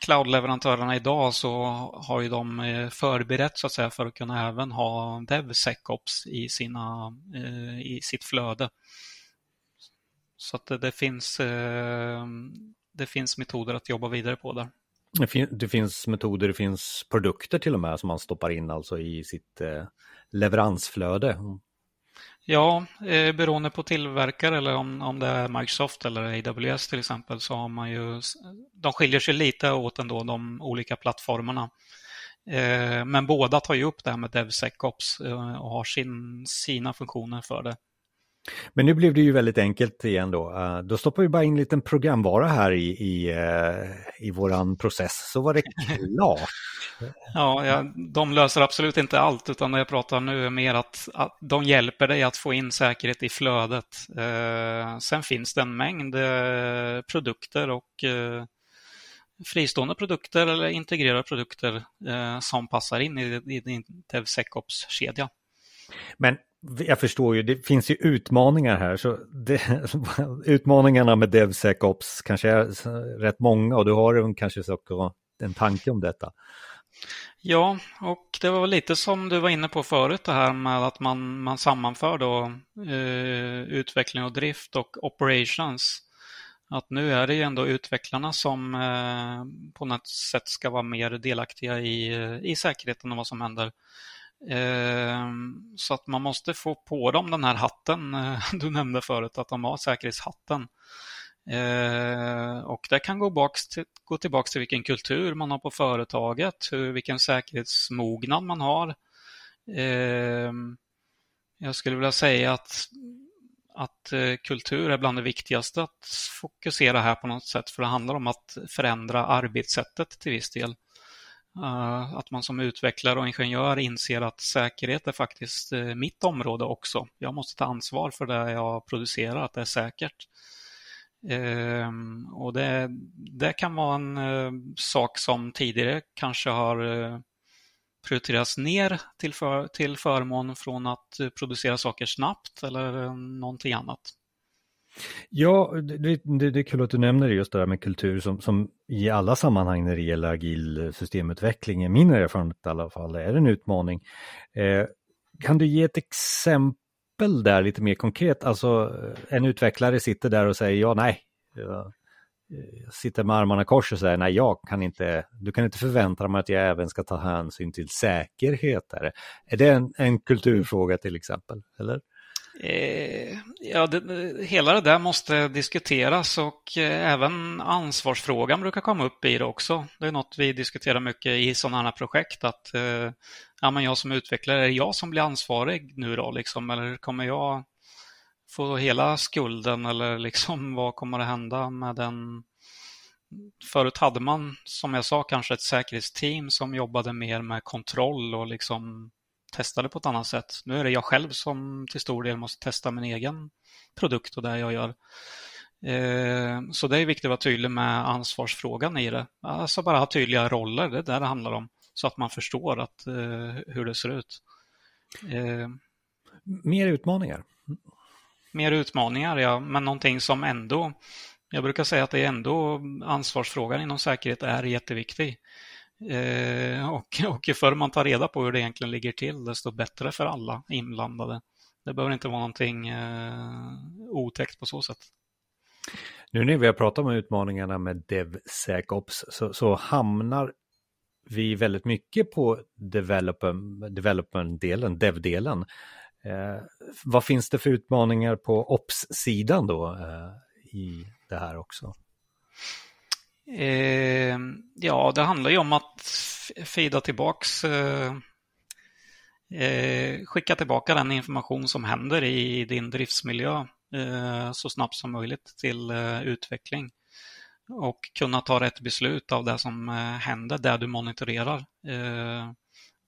cloud-leverantörerna idag så har ju de eh, förberett så att säga för att kunna även ha DevSecOps i, sina, eh, i sitt flöde. Så att det, det finns, eh, det finns metoder att jobba vidare på där. Det, fin det, finns metoder, det finns produkter till och med som man stoppar in alltså i sitt eh, leveransflöde. Ja, eh, beroende på tillverkare eller om, om det är Microsoft eller AWS till exempel så har man ju, de skiljer sig lite åt ändå de olika plattformarna. Eh, men båda tar ju upp det här med DevSecOps eh, och har sin, sina funktioner för det. Men nu blev det ju väldigt enkelt igen då. Uh, då stoppar vi bara in en liten programvara här i, i, uh, i våran process så var det klart. ja, ja, de löser absolut inte allt utan det jag pratar nu är mer att, att de hjälper dig att få in säkerhet i flödet. Uh, sen finns det en mängd produkter och fristående produkter eller integrerade produkter som passar in i, i din DevSecOps-kedja. Men jag förstår ju, det finns ju utmaningar här. Så det, utmaningarna med DevSecOps kanske är rätt många och du har kanske en tanke om detta. Ja, och det var lite som du var inne på förut det här med att man, man sammanför då eh, utveckling och drift och operations. Att nu är det ju ändå utvecklarna som eh, på något sätt ska vara mer delaktiga i, eh, i säkerheten och vad som händer. Ehm, så att man måste få på dem den här hatten. Eh, du nämnde förut att de har säkerhetshatten. Eh, och det kan gå, tillbaka till vilken kultur man har på företaget, vilken säkerhetsmognad man har. Ehm, jag skulle vilja säga att, att eh, kultur är bland det viktigaste att fokusera här på något sätt, för det handlar om att förändra arbetssättet till viss del. Eh, att man som utvecklare och ingenjör inser att säkerhet är faktiskt eh, mitt område också. Jag måste ta ansvar för det jag producerar, att det är säkert. Ehm, och det, det kan vara en eh, sak som tidigare kanske har prioriterats ner till, för, till förmån från att producera saker snabbt eller någonting annat. Ja, det, det, det, är kul att du nämner just det där med kultur som, som i alla sammanhang när det gäller agil systemutveckling, i min erfarenhet i alla fall, är en utmaning. Eh, kan du ge ett exempel där lite mer konkret? Alltså en utvecklare sitter där och säger ja, nej, jag sitter med armarna kors och säger nej, jag kan inte, du kan inte förvänta dig att jag även ska ta hänsyn till säkerhet. Är det, en, en kulturfråga till exempel? Eller? Eh, ja, det, hela det där måste diskuteras och eh, även ansvarsfrågan brukar komma upp i det också. Det är något vi diskuterar mycket i sådana här projekt att eh, ja, men jag som utvecklare, är det jag som blir ansvarig nu då liksom, eller kommer jag få hela skulden? Eller liksom vad kommer att hända med den? Förut hade man, som jag sa, kanske ett säkerhetsteam som jobbade mer med kontroll och liksom testa det på ett annat sätt. Nu är det jag själv som till stor del måste testa min egen produkt och det jag gör. Eh, så det är viktigt att vara tydlig med ansvarsfrågan i det. Alltså bara ha tydliga roller, det är det det handlar om. Så att man förstår att, eh, hur det ser ut. Eh, mer utmaningar? Mer utmaningar, ja. Men någonting som ändå, jag brukar säga att det är ändå ansvarsfrågan inom säkerhet är jätteviktig. Eh, och, och ju förr man tar reda på hur det egentligen ligger till, desto bättre för alla inblandade. Det behöver inte vara någonting eh, otäckt på så sätt. Nu när vi har pratat om utmaningarna med DevSecOps så, så hamnar vi väldigt mycket på development-delen, dev-delen. Eh, vad finns det för utmaningar på Ops-sidan då eh, i det här också? Eh, ja, det handlar ju om att fida tillbaks eh, eh, skicka tillbaka den information som händer i din driftsmiljö eh, så snabbt som möjligt till eh, utveckling och kunna ta rätt beslut av det som eh, händer det du monitorerar eh,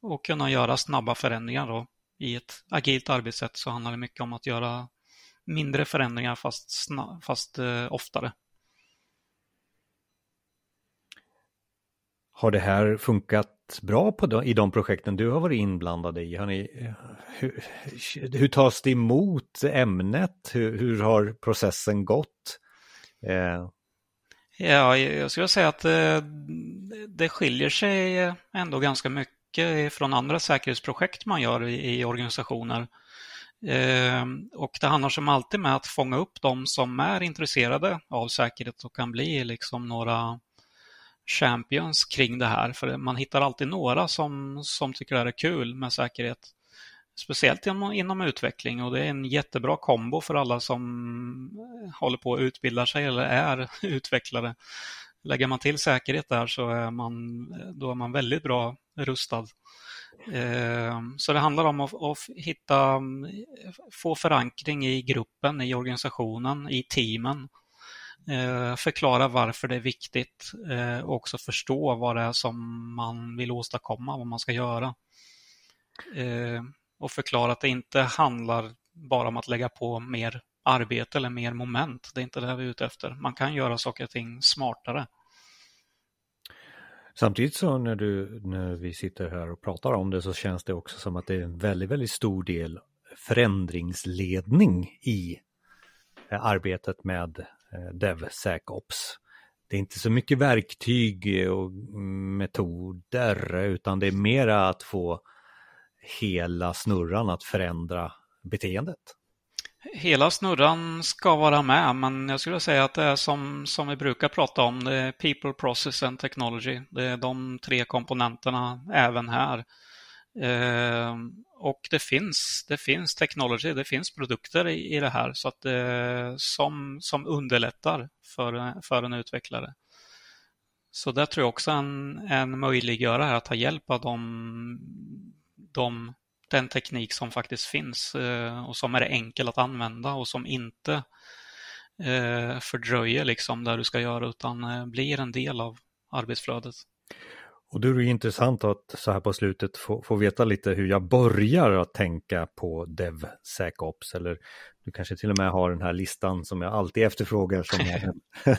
och kunna göra snabba förändringar. Då. I ett agilt arbetssätt så handlar det mycket om att göra mindre förändringar fast, fast eh, oftare. Har det här funkat bra på de, i de projekten du har varit inblandad i? Har ni, hur, hur tas det emot ämnet? Hur, hur har processen gått? Eh. Ja, jag skulle säga att det, det skiljer sig ändå ganska mycket från andra säkerhetsprojekt man gör i, i organisationer. Eh, och det handlar som alltid med att fånga upp de som är intresserade av säkerhet och kan bli liksom några champions kring det här. För man hittar alltid några som, som tycker det är kul med säkerhet. Speciellt inom, inom utveckling och det är en jättebra kombo för alla som eh, håller på att utbilda sig eller är utvecklare. Lägger man till säkerhet där så är man, då är man väldigt bra rustad. Eh, så det handlar om att, att hitta, få förankring i gruppen, i organisationen, i teamen. Eh, förklara varför det är viktigt eh, och också förstå vad det är som man vill åstadkomma, vad man ska göra. Eh, och förklara att det inte handlar bara om att lägga på mer arbete eller mer moment. Det är inte det vi är ute efter. Man kan göra saker och ting smartare. Samtidigt så när, du, när vi sitter här och pratar om det så känns det också som att det är en väldigt, väldigt stor del förändringsledning i arbetet med Eh, DevSecOps. Det är inte så mycket verktyg eh, och metoder utan det är mera att få hela snurran att förändra beteendet. Hela snurran ska vara med, men jag skulle säga att det är som, som vi brukar prata om, det är people, process and technology. Det är de tre komponenterna även här. Eh, och det finns, det finns technology, det finns produkter i, i det här så att det, som, som underlättar för, för en utvecklare. Så där tror jag också en, en möjliggörare att ta hjälp av de, de den teknik som faktiskt finns eh, och som är enkel att använda och som inte eh, fördröjer liksom det du ska göra utan eh, blir en del av arbetsflödet. Och då är det intressant att så här på slutet få, få veta lite hur jag börjar att tänka på DevSecOps eller du kanske till och med har den här listan som jag alltid efterfrågar. Som jag,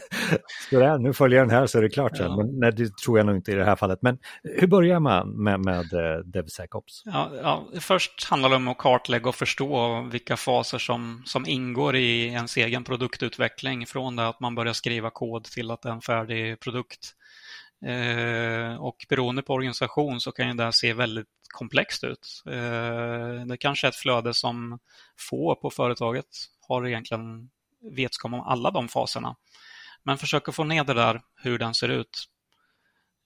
det, nu följer jag den här så är det klart sen, ja. men nej, det tror jag nog inte i det här fallet. Men hur börjar man med, med, med eh, DevSecOps? Ja, ja, först handlar det om att kartlägga och förstå vilka faser som, som ingår i ens egen produktutveckling från det att man börjar skriva kod till att det är en färdig produkt. Eh, och beroende på organisation så kan det se väldigt komplext ut. Eh, det kanske är ett flöde som få på företaget har egentligen vetskap om alla de faserna. Men försök att få ner det där, hur den ser ut.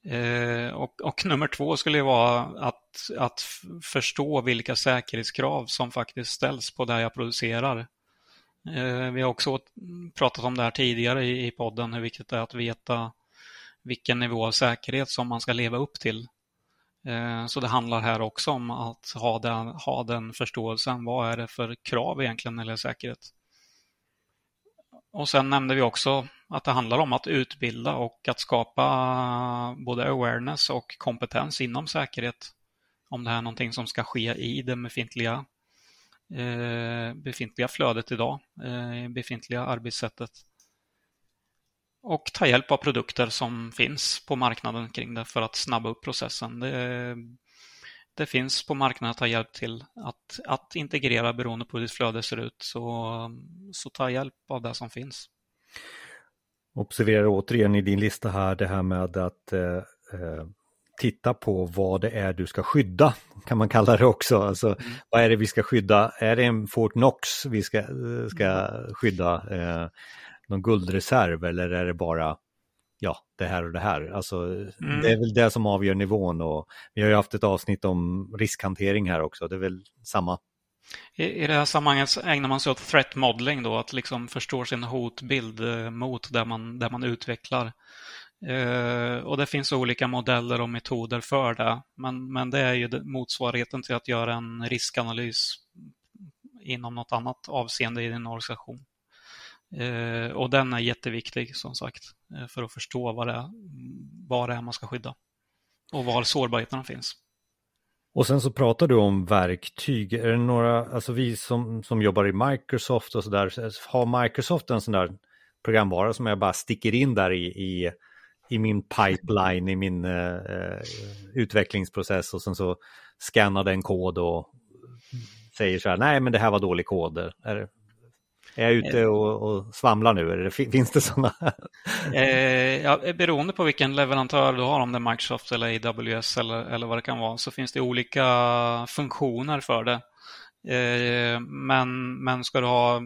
Eh, och, och, nummer två skulle vara att, att förstå vilka säkerhetskrav som faktiskt ställs på det jag producerar. Vi har också pratat om det här tidigare i podden, hur viktigt det är att veta vilken nivå av säkerhet som man ska leva upp till. Eh, så det handlar här också om att ha den, ha den förståelsen. Vad är det för krav egentligen när det gäller säkerhet? Och sen nämnde vi också att det handlar om att utbilda och att skapa både awareness och kompetens inom säkerhet. Om det här är någonting som ska ske i det befintliga, eh, befintliga flödet idag, eh, befintliga arbetssättet och ta hjälp av produkter som finns på marknaden kring det för att snabba upp processen. Det, det finns på marknaden att ta hjälp till att, att integrera beroende på hur ditt flöde ser ut. Så, så ta hjälp av det som finns. Observera återigen i din lista här det här med att eh, eh, titta på vad det är du ska skydda, kan man kalla det också. Alltså, mm. Vad är det vi ska skydda? Är det en Fort Knox vi ska, ska skydda? Eh, någon guldreserv eller är det bara ja, det här och det här. Alltså, mm. Det är väl det som avgör nivån och vi har ju haft ett avsnitt om riskhantering här också, det är väl samma. I, I det här sammanhanget ägnar man sig åt threat modeling då, att liksom förstå sin hotbild eh, mot det man, det man utvecklar. Eh, och det finns olika modeller och metoder för det, men, men det är ju motsvarigheten till att göra en riskanalys inom något annat avseende i din organisation. Eh, och den är jätteviktig som sagt eh, för att förstå vad det, är, vad det är man ska skydda och var sårbarheterna finns. Och sen så pratar du om verktyg. Är det några, alltså vi som, som jobbar i Microsoft och så där, har Microsoft en sån där programvara som jag bara sticker in där i, i, i min pipeline, i min eh, eh, utvecklingsprocess och sen så scannar den kod och säger så här, nej men det här var dålig kod. Är det, är jag ute och, och svamlar nu? Eller finns det sådana? eh, ja, eh, beroende på vilken leverantör du har, om det är Microsoft eller AWS eller, eller vad det kan vara, så finns det olika funktioner för det. Eh, men, men ska du ha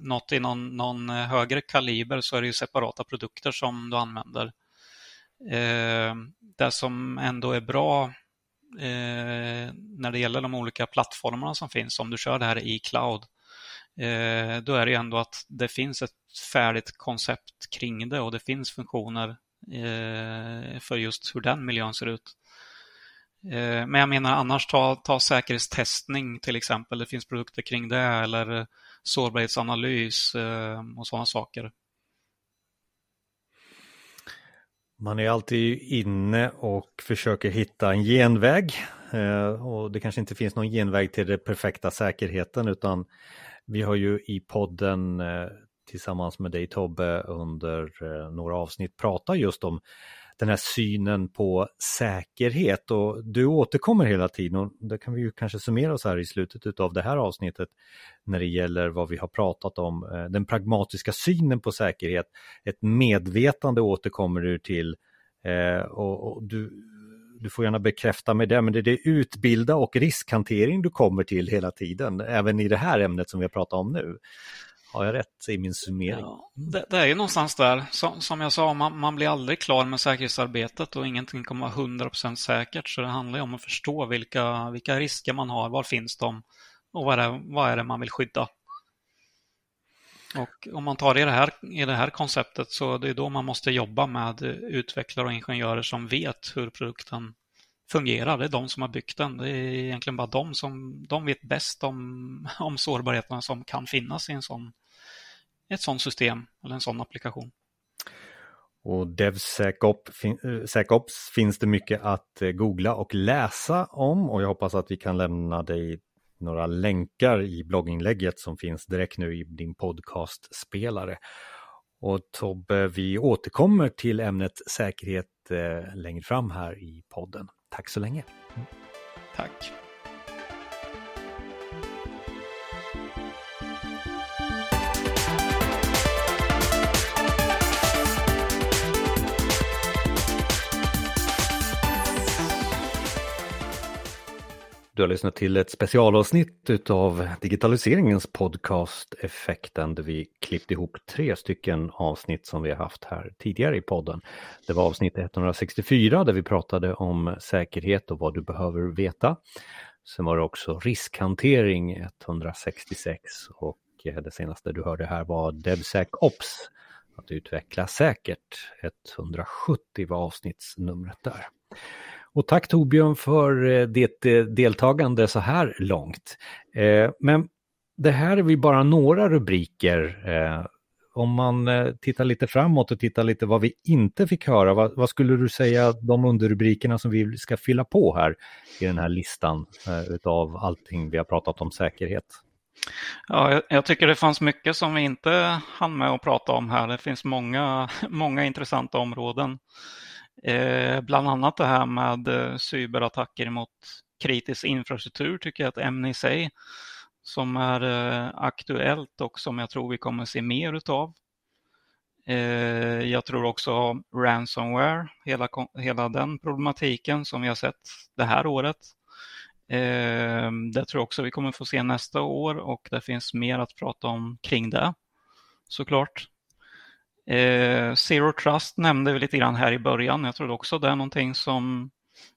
något i någon, någon högre kaliber så är det ju separata produkter som du använder. Eh, det som ändå är bra eh, när det gäller de olika plattformarna som finns, om du kör det här i cloud, eh, Eh, då är det ändå att det finns ett färdigt koncept kring det och det finns funktioner eh, för just hur den miljön ser ut. Eh, men jag menar annars ta, ta säkerhetstestning till exempel. Det finns produkter kring det eller sårbarhetsanalys eh, och sådana saker. Man är alltid inne och försöker hitta en genväg. Eh, och det kanske inte finns någon genväg till den perfekta säkerheten utan vi har ju i podden eh, tillsammans med dig Tobbe under eh, några avsnitt pratat just om den här synen på säkerhet och du återkommer hela tiden och det kan vi ju kanske summera oss här i slutet av det här avsnittet när det gäller vad vi har pratat om, eh, den pragmatiska synen på säkerhet. Ett medvetande återkommer du till och du, du får gärna bekräfta med det, men det är det utbilda och riskhantering du kommer till hela tiden, även i det här ämnet som vi har pratat om nu. Har jag rätt i min summering? Ja, det, det, är ju någonstans där. Som, som jag sa, man, man, blir aldrig klar med säkerhetsarbetet och ingenting kommer vara 100% säkert. Så det handlar ju om att förstå vilka, vilka risker man har, var finns de och vad är, det, vad är det man vill skydda. Och om man tar det i det, här, i det här konceptet så det är då man måste jobba med utvecklare och ingenjörer som vet hur produkten fungerar. Det är de som har byggt den. Det är egentligen bara de som de vet bäst om, om sårbarheterna som kan finnas i en sån, ett sådant system eller en sån applikation. Och DevSecOps eh, finns det mycket att eh, googla och läsa om och jag hoppas att vi kan lämna dig några länkar i blogginlägget som finns direkt nu i din podcastspelare. Och Tobbe, vi återkommer till ämnet säkerhet eh, längre fram här i podden. Tack så länge. Mm. Tack. Du har lyssnat till ett specialavsnitt av digitaliseringens podcast Effekten där vi klippt ihop tre stycken avsnitt som vi har haft här tidigare i podden. Det var avsnitt 164 där vi pratade om säkerhet och vad du behöver veta. Sen var det också riskhantering 166 och eh, det senaste du hörde här var DevSecOps, att utveckla säkert. 170 var avsnittsnumret där. Och tack Torbjörn för eh, ditt eh, deltagande så här långt. Eh, men det här är vi bara några rubriker. Om man tittar lite framåt och tittar lite vad vi inte fick höra, vad, vad skulle du säga de underrubrikerna som vi ska fylla på här i den här listan utav allting vi har pratat om säkerhet? Ja, jag, tycker det fanns mycket som vi inte hann med att prata om här. Det finns många, många intressanta områden. Eh, bland annat det här med eh, cyberattacker mot kritisk infrastruktur tycker jag är ett ämne i sig som är eh, aktuellt och som jag tror vi kommer se mer utav. Eh, jag tror också ransomware, hela, hela den problematiken som vi har sett det här året. Det tror jag också vi kommer få se nästa år och det finns mer att prata om kring det såklart. Eh, Zero Trust nämnde vi lite grann här i början. Jag tror också det är någonting som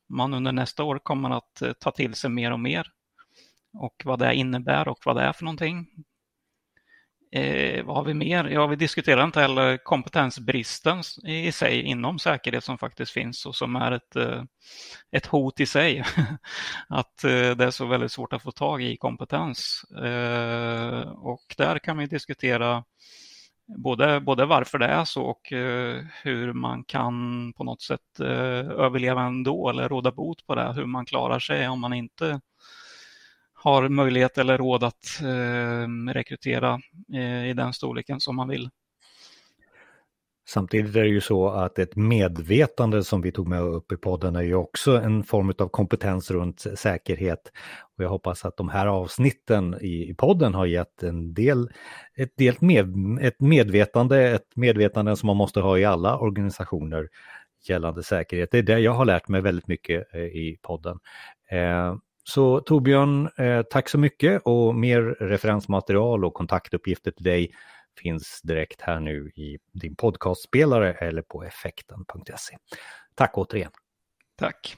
man under nästa år kommer att eh, ta till sig mer och mer. Och vad det innebär och vad det är för någonting. Eh, vad har vi mer? Ja, vi diskuterar inte heller kompetensbristen i sig inom säkerhet som faktiskt finns och som är ett, eh, ett hot i sig. att eh, det är så väldigt svårt att få tag i kompetens. Eh, och där kan vi diskutera både, både varför det är så och eh, hur man kan på något sätt eh, överleva ändå eller råda bot på det, hur man klarar sig om man inte har möjlighet eller råd att eh, rekrytera i den storleken som man vill. Samtidigt är det ju så att ett medvetande som vi tog med upp i podden är ju också en form av kompetens runt säkerhet. Och jag hoppas att de här avsnitten i, podden har gett en del, ett, del med, ett medvetande, ett medvetande som man måste ha i alla organisationer gällande säkerhet. Det är det jag har lärt mig väldigt mycket eh, i podden. Eh, så Torbjörn, eh, tack så mycket och mer referensmaterial och kontaktuppgifter till dig finns direkt här nu i din podcastspelare eller på effekten.se. Tack återigen. Tack.